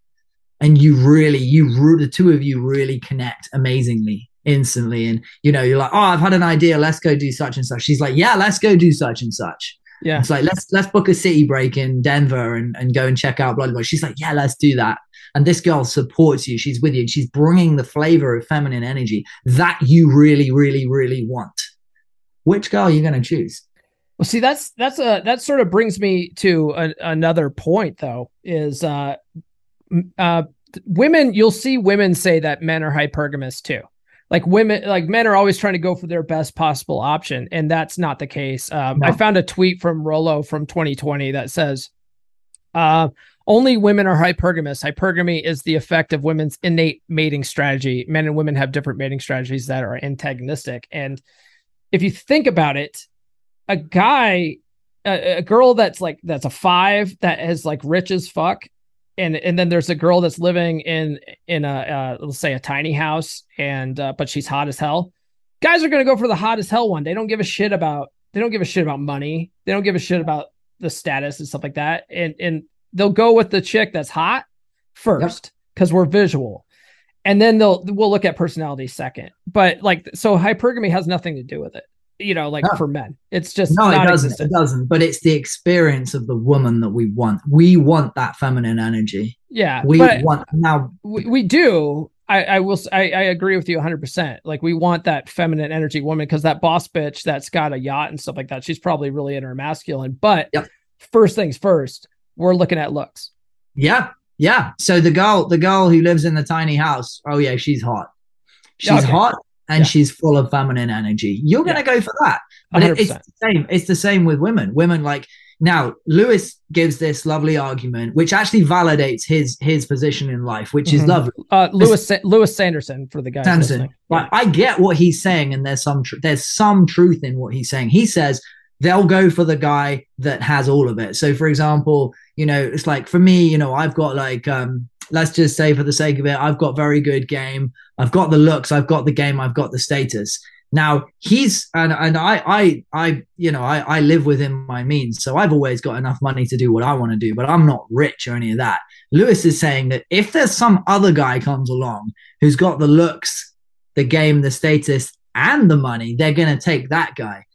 And you really, you, the two of you really connect amazingly instantly. And, you know, you're like, oh, I've had an idea. Let's go do such and such. She's like, yeah, let's go do such and such. Yeah. It's like, let's, let's book a city break in Denver and, and go and check out blah, blah, blah. She's like, yeah, let's do that and this girl supports you she's with you she's bringing the flavor of feminine energy that you really really really want which girl are you going to choose well see that's that's a that sort of brings me to a, another point though is uh uh women you'll see women say that men are hypergamous too like women like men are always trying to go for their best possible option and that's not the case um, no. i found a tweet from Rollo from 2020 that says uh only women are hypergamous. Hypergamy is the effect of women's innate mating strategy. Men and women have different mating strategies that are antagonistic. And if you think about it, a guy, a, a girl that's like that's a five that is like rich as fuck, and and then there's a girl that's living in in a uh, let's say a tiny house, and uh, but she's hot as hell. Guys are gonna go for the hot as hell one. They don't give a shit about they don't give a shit about money. They don't give a shit about the status and stuff like that. And and they'll go with the chick that's hot first because yep. we're visual and then they'll we'll look at personality second but like so hypergamy has nothing to do with it you know like no. for men it's just no it doesn't existent. it doesn't but it's the experience of the woman that we want we want that feminine energy yeah we want now we, we do I, I will I, I agree with you 100% like we want that feminine energy woman because that boss bitch that's got a yacht and stuff like that she's probably really in her masculine but yep. first things first we're looking at looks. Yeah. Yeah. So the girl, the girl who lives in the tiny house, oh yeah, she's hot. She's okay. hot and yeah. she's full of feminine energy. You're gonna yeah. go for that. But it, it's the same. It's the same with women. Women like now Lewis gives this lovely argument, which actually validates his his position in life, which mm-hmm. is lovely. Uh, Lewis Sa- Lewis Sanderson for the guy. Sanderson. Right. I get what he's saying, and there's some tr- there's some truth in what he's saying. He says they'll go for the guy that has all of it. So, for example, you know, it's like for me, you know, I've got like, um, let's just say for the sake of it, I've got very good game. I've got the looks, I've got the game, I've got the status. Now he's and and I I I you know I I live within my means, so I've always got enough money to do what I want to do, but I'm not rich or any of that. Lewis is saying that if there's some other guy comes along who's got the looks, the game, the status, and the money, they're gonna take that guy.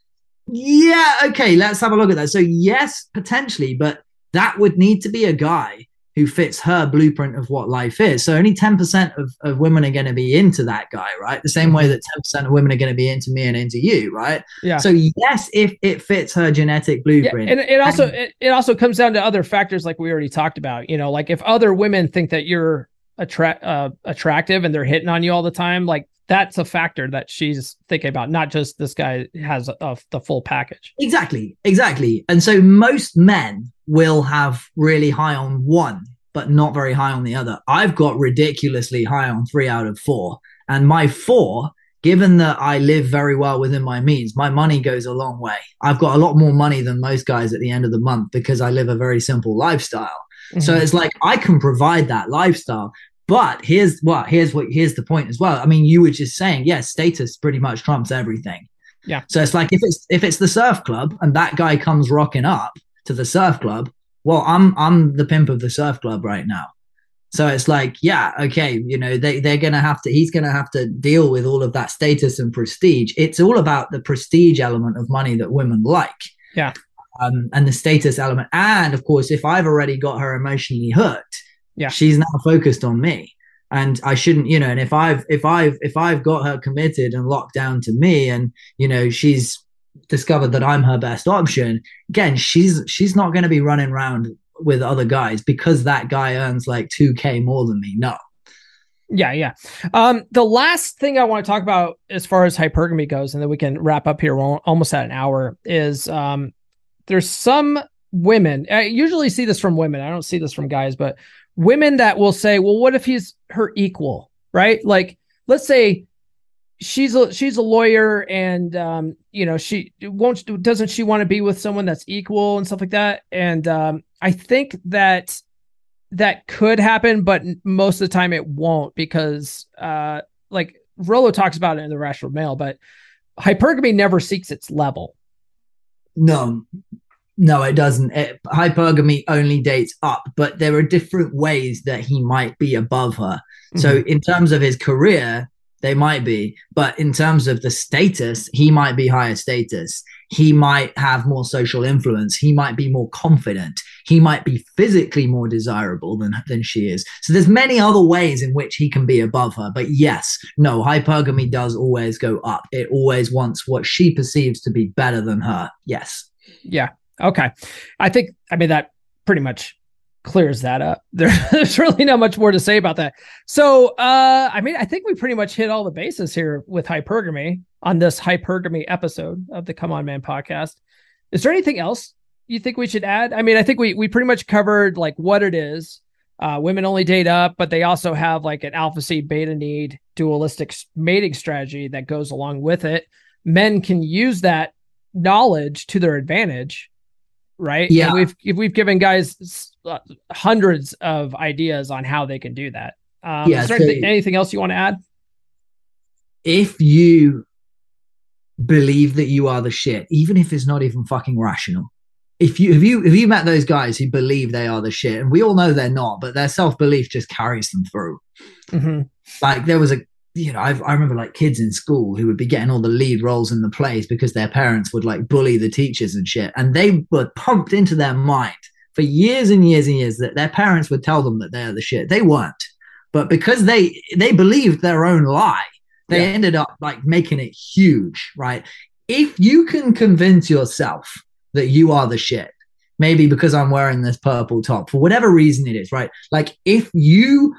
Yeah, okay, let's have a look at that. So, yes, potentially, but that would need to be a guy who fits her blueprint of what life is. So only 10% of, of women are going to be into that guy, right? The same way that 10% of women are going to be into me and into you, right? Yeah. So yes, if it fits her genetic blueprint. Yeah, and it also and, it, it also comes down to other factors like we already talked about. You know, like if other women think that you're attract uh, attractive and they're hitting on you all the time, like that's a factor that she's thinking about, not just this guy has a, a, the full package. Exactly, exactly. And so most men will have really high on one, but not very high on the other. I've got ridiculously high on three out of four. And my four, given that I live very well within my means, my money goes a long way. I've got a lot more money than most guys at the end of the month because I live a very simple lifestyle. Mm-hmm. So it's like I can provide that lifestyle, but here's what here's what here's the point as well. I mean, you were just saying, yes, yeah, status pretty much trumps everything. Yeah. So it's like if it's if it's the surf club and that guy comes rocking up to the surf club, well, I'm I'm the pimp of the surf club right now. So it's like, yeah, okay, you know, they they're gonna have to he's gonna have to deal with all of that status and prestige. It's all about the prestige element of money that women like. Yeah. Um, and the status element. And of course, if I've already got her emotionally hooked, yeah. She's now focused on me. And i shouldn't you know and if i've if i've if i've got her committed and locked down to me and you know she's discovered that i'm her best option again she's she's not going to be running around with other guys because that guy earns like 2k more than me. No. Yeah yeah. Um the last thing i want to talk about as far as hypergamy goes and then we can wrap up here we're almost at an hour is um there's some women i usually see this from women i don't see this from guys but women that will say, well, what if he's her equal, right? Like, let's say she's a she's a lawyer and um, you know she won't doesn't she want to be with someone that's equal and stuff like that? And um, i think that that could happen but most of the time it won't because uh, like Rollo talks about it in the rational male but hypergamy never seeks its level. No no, it doesn't. It, hypergamy only dates up, but there are different ways that he might be above her. Mm-hmm. So, in terms of his career, they might be, but in terms of the status, he might be higher status. He might have more social influence. He might be more confident. He might be physically more desirable than, than she is. So there's many other ways in which he can be above her. But yes, no, hypergamy does always go up. It always wants what she perceives to be better than her. Yes. Yeah. Okay. I think, I mean, that pretty much clears that up. There, there's really not much more to say about that. So, uh, I mean, I think we pretty much hit all the bases here with hypergamy on this hypergamy episode of the Come On Man podcast. Is there anything else you think we should add? I mean, I think we we pretty much covered like what it is. Uh, women only date up, but they also have like an alpha seed beta need dualistic mating strategy that goes along with it. Men can use that knowledge to their advantage right? Yeah, and we've if we've given guys uh, hundreds of ideas on how they can do that. Um, yeah, is there so anything, anything else you want to add? If you believe that you are the shit, even if it's not even fucking rational. If you have you have you met those guys who believe they are the shit, and we all know they're not, but their self belief just carries them through. Mm-hmm. Like there was a you know, I've, i remember like kids in school who would be getting all the lead roles in the plays because their parents would like bully the teachers and shit. And they were pumped into their mind for years and years and years that their parents would tell them that they're the shit. They weren't. But because they they believed their own lie, they yeah. ended up like making it huge, right? If you can convince yourself that you are the shit, maybe because I'm wearing this purple top, for whatever reason it is, right? Like if you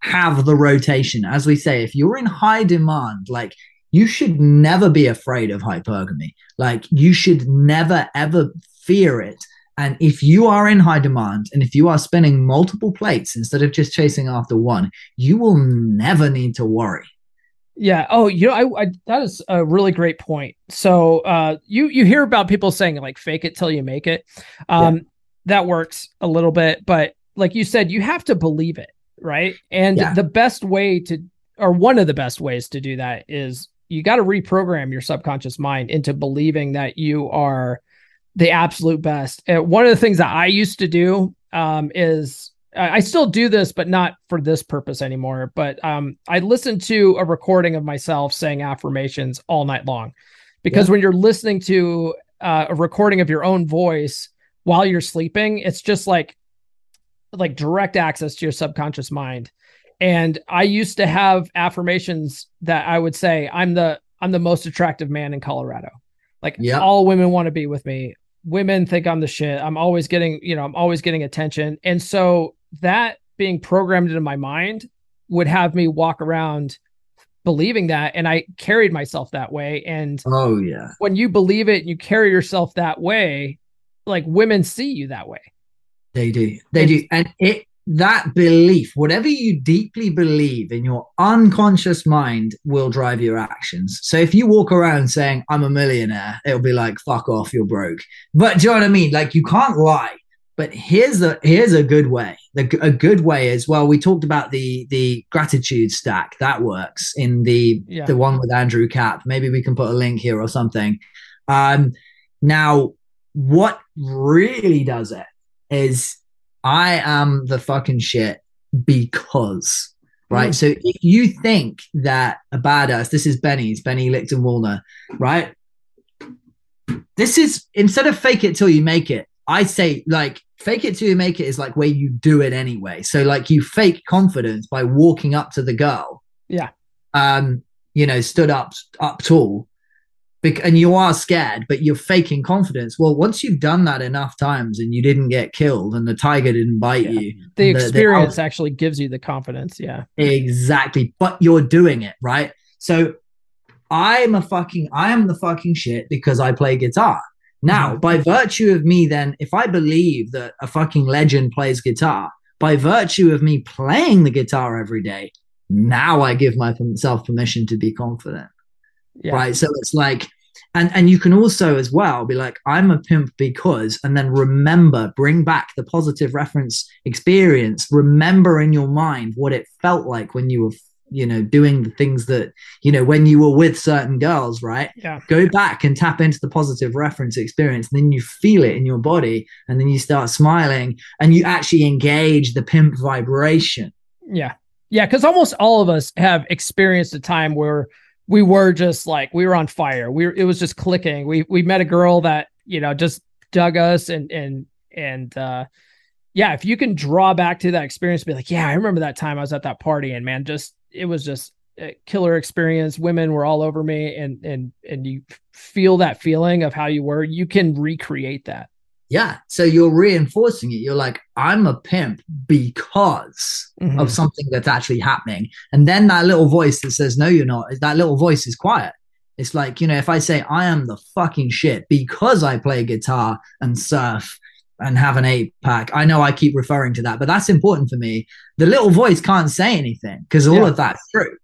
have the rotation. As we say, if you're in high demand, like you should never be afraid of hypergamy. Like you should never ever fear it. And if you are in high demand and if you are spinning multiple plates instead of just chasing after one, you will never need to worry. Yeah. Oh, you know, I, I, that is a really great point. So, uh, you you hear about people saying like "fake it till you make it." Um, yeah. that works a little bit, but like you said, you have to believe it right? And yeah. the best way to, or one of the best ways to do that is you got to reprogram your subconscious mind into believing that you are the absolute best. And one of the things that I used to do um, is I still do this, but not for this purpose anymore. But um, I listened to a recording of myself saying affirmations all night long, because yeah. when you're listening to uh, a recording of your own voice while you're sleeping, it's just like like direct access to your subconscious mind. And I used to have affirmations that I would say, I'm the I'm the most attractive man in Colorado. Like Yep. all women want to be with me. Women think I'm the shit. I'm always getting, you know, I'm always getting attention. And so that being programmed into my mind would have me walk around believing that. And I carried myself that way. And Oh yeah. when you believe it and you carry yourself that way, like women see you that way. They do. They do. And it that belief, whatever you deeply believe in your unconscious mind will drive your actions. So if you walk around saying I'm a millionaire, it'll be like fuck off, you're broke. But do you know what I mean? Like you can't lie. But here's a here's a good way. The, a good way is well. We talked about the the gratitude stack that works in the Yeah. the one with Andrew Kap. Maybe we can put a link here or something. Um, now, what really does it is I am the fucking shit because, right? Mm. So if you think that a badass, this is Benny's, Benny Lichtenwalner, right? This is instead of fake it till you make it, I say like fake it till you make it is like where you do it anyway. So like you fake confidence by walking up to the girl. Yeah. Um, you know, stood up up tall. And you are scared, but you're faking confidence. Well, once you've done that enough times and you didn't get killed and the tiger didn't bite Yeah. you, The experience actually gives you the confidence. Yeah. Exactly. But you're doing it, right? So I'm a fucking I am the fucking shit because I play guitar. Now, Mhm. by virtue of me, then, if I believe that a fucking legend plays guitar, by virtue of me playing the guitar every day, now I give myself permission to be confident Yeah. right so it's like and and you can also as well be like i'm a pimp because and then remember bring back the positive reference experience remember in your mind what it felt like when you were you know doing the things that you know when you were with certain girls right Yeah. go back and tap into the positive reference experience and then you feel it in your body and then you start smiling and you actually engage the pimp vibration Yeah. Yeah. Cause almost all of us have experienced a time where we were just like, we were on fire. We were, it was just clicking. We, we met a girl that, you know, just dug us and, and, and, uh, yeah, if you can draw back to that experience, be like, yeah, I remember that time I was at that party and man, just, it was just a killer experience. Women were all over me and, and, and you feel that feeling of how you were, you can recreate that. Yeah. So you're reinforcing it. You're like, I'm a pimp because Mhm. of something that's actually happening. And then that little voice that says, No, you're not, that little voice is quiet. It's like, you know, if I say I am the fucking shit because I play guitar and surf and have an eight pack, I know I keep referring to that, but that's important for me. The little voice can't say anything because all Yeah. of that's true.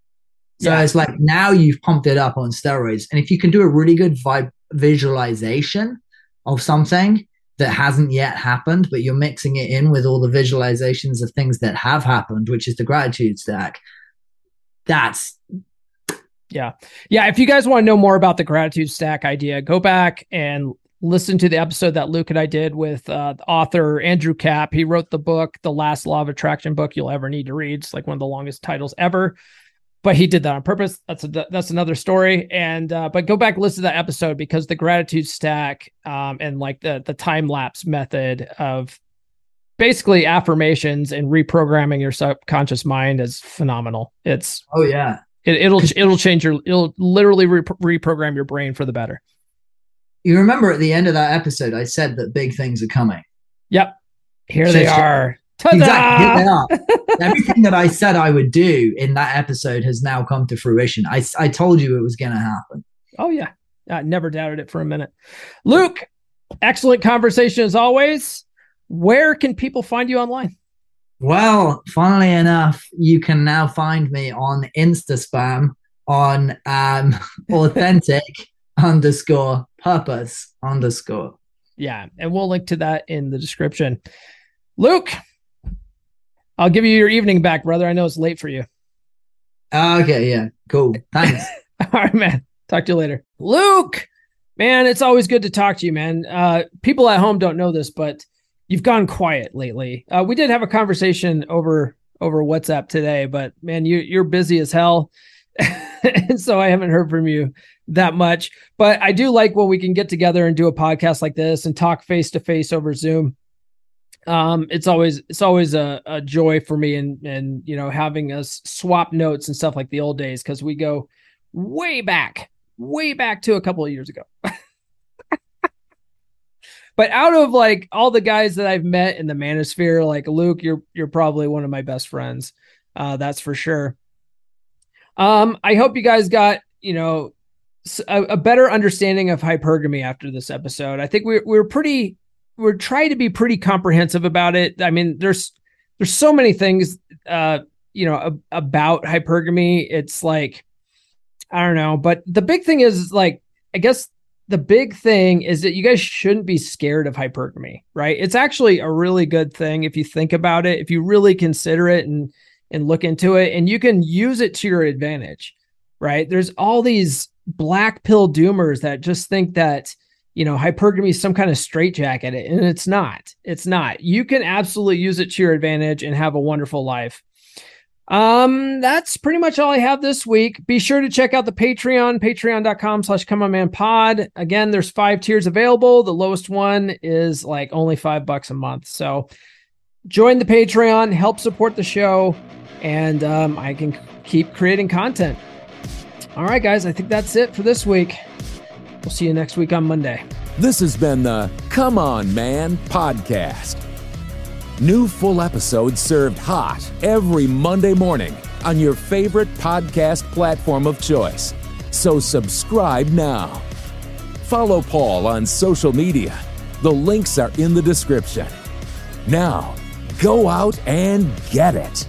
So Yeah. it's like now you've pumped it up on steroids. And if you can do a really good vibe visualization of something that hasn't yet happened, but you're mixing it in with all the visualizations of things that have happened, which is the gratitude stack, that's Yeah. Yeah. If you guys want to know more about the gratitude stack idea, go back and listen to the episode that Luke and I did with uh, author Andrew Kap. He wrote the book, The Last Law of Attraction book you'll ever need to read. It's like one of the longest titles ever. But he did that on purpose. That's a, that's another story. And uh, but go back listen to that episode because the gratitude stack um, and like the the time lapse method of basically affirmations and reprogramming your subconscious mind is phenomenal. It's oh yeah. it, it'll it'll change your it'll literally re- reprogram your brain for the better. You remember at the end of that episode, I said that big things are coming. Yep. Here So they are. Ta-da! Exactly. Here they are. Everything that I said I would do in that episode has now come to fruition. I, I told you it was going to happen. Oh yeah. I never doubted it for a minute. Luke, excellent conversation as always. Where can people find you online? Well, funnily enough, you can now find me on Instaspam on um, authentic underscore purpose underscore. Yeah, and we'll link to that in the description. Luke, I'll give you your evening back, brother. I know it's late for you. Okay, yeah, cool. Thanks. All right, man. Talk to you later. Luke, man, it's always good to talk to you, man. Uh, people at home don't know this, but you've gone quiet lately. Uh, we did have a conversation over over WhatsApp today, but man, you you're busy as hell. and so I haven't heard from you that much. But I do like when we can get together and do a podcast like this and talk face to face over Zoom. Um, it's always it's always a, a joy for me and and you know having us swap notes and stuff like the old days because we go way back, way back to a couple of years ago. but out of like all the guys that I've met in the manosphere, like Luke, you're you're probably one of my best friends. Uh, that's for sure. Um, I hope you guys got you know a, a better understanding of hypergamy after this episode. I think we we're pretty we're trying to be pretty comprehensive about it. I mean, there's there's so many things uh you know about hypergamy. It's like I don't know, but the big thing is like I guess the big thing is that you guys shouldn't be scared of hypergamy, right? It's actually a really good thing if you think about it, if you really consider it and and look into it and you can use it to your advantage, right? There's all these black pill doomers that just think that you know, hypergamy is some kind of straitjacket, and it's not. It's not. You can absolutely use it to your advantage and have a wonderful life. Um, that's pretty much all I have this week. Be sure to check out the Patreon, patreon.com slash come on man pod. Again, there's five tiers available. The lowest one is like only five bucks a month. So join the Patreon, help support the show, and um, I can keep creating content. All right, guys, I think that's it for this week. We'll see you next week on Monday. This has been the Come On Man podcast. New full episodes served hot every Monday morning on your favorite podcast platform of choice. So subscribe now. Follow Paul on social media. The links are in the description. Now, go out and get it.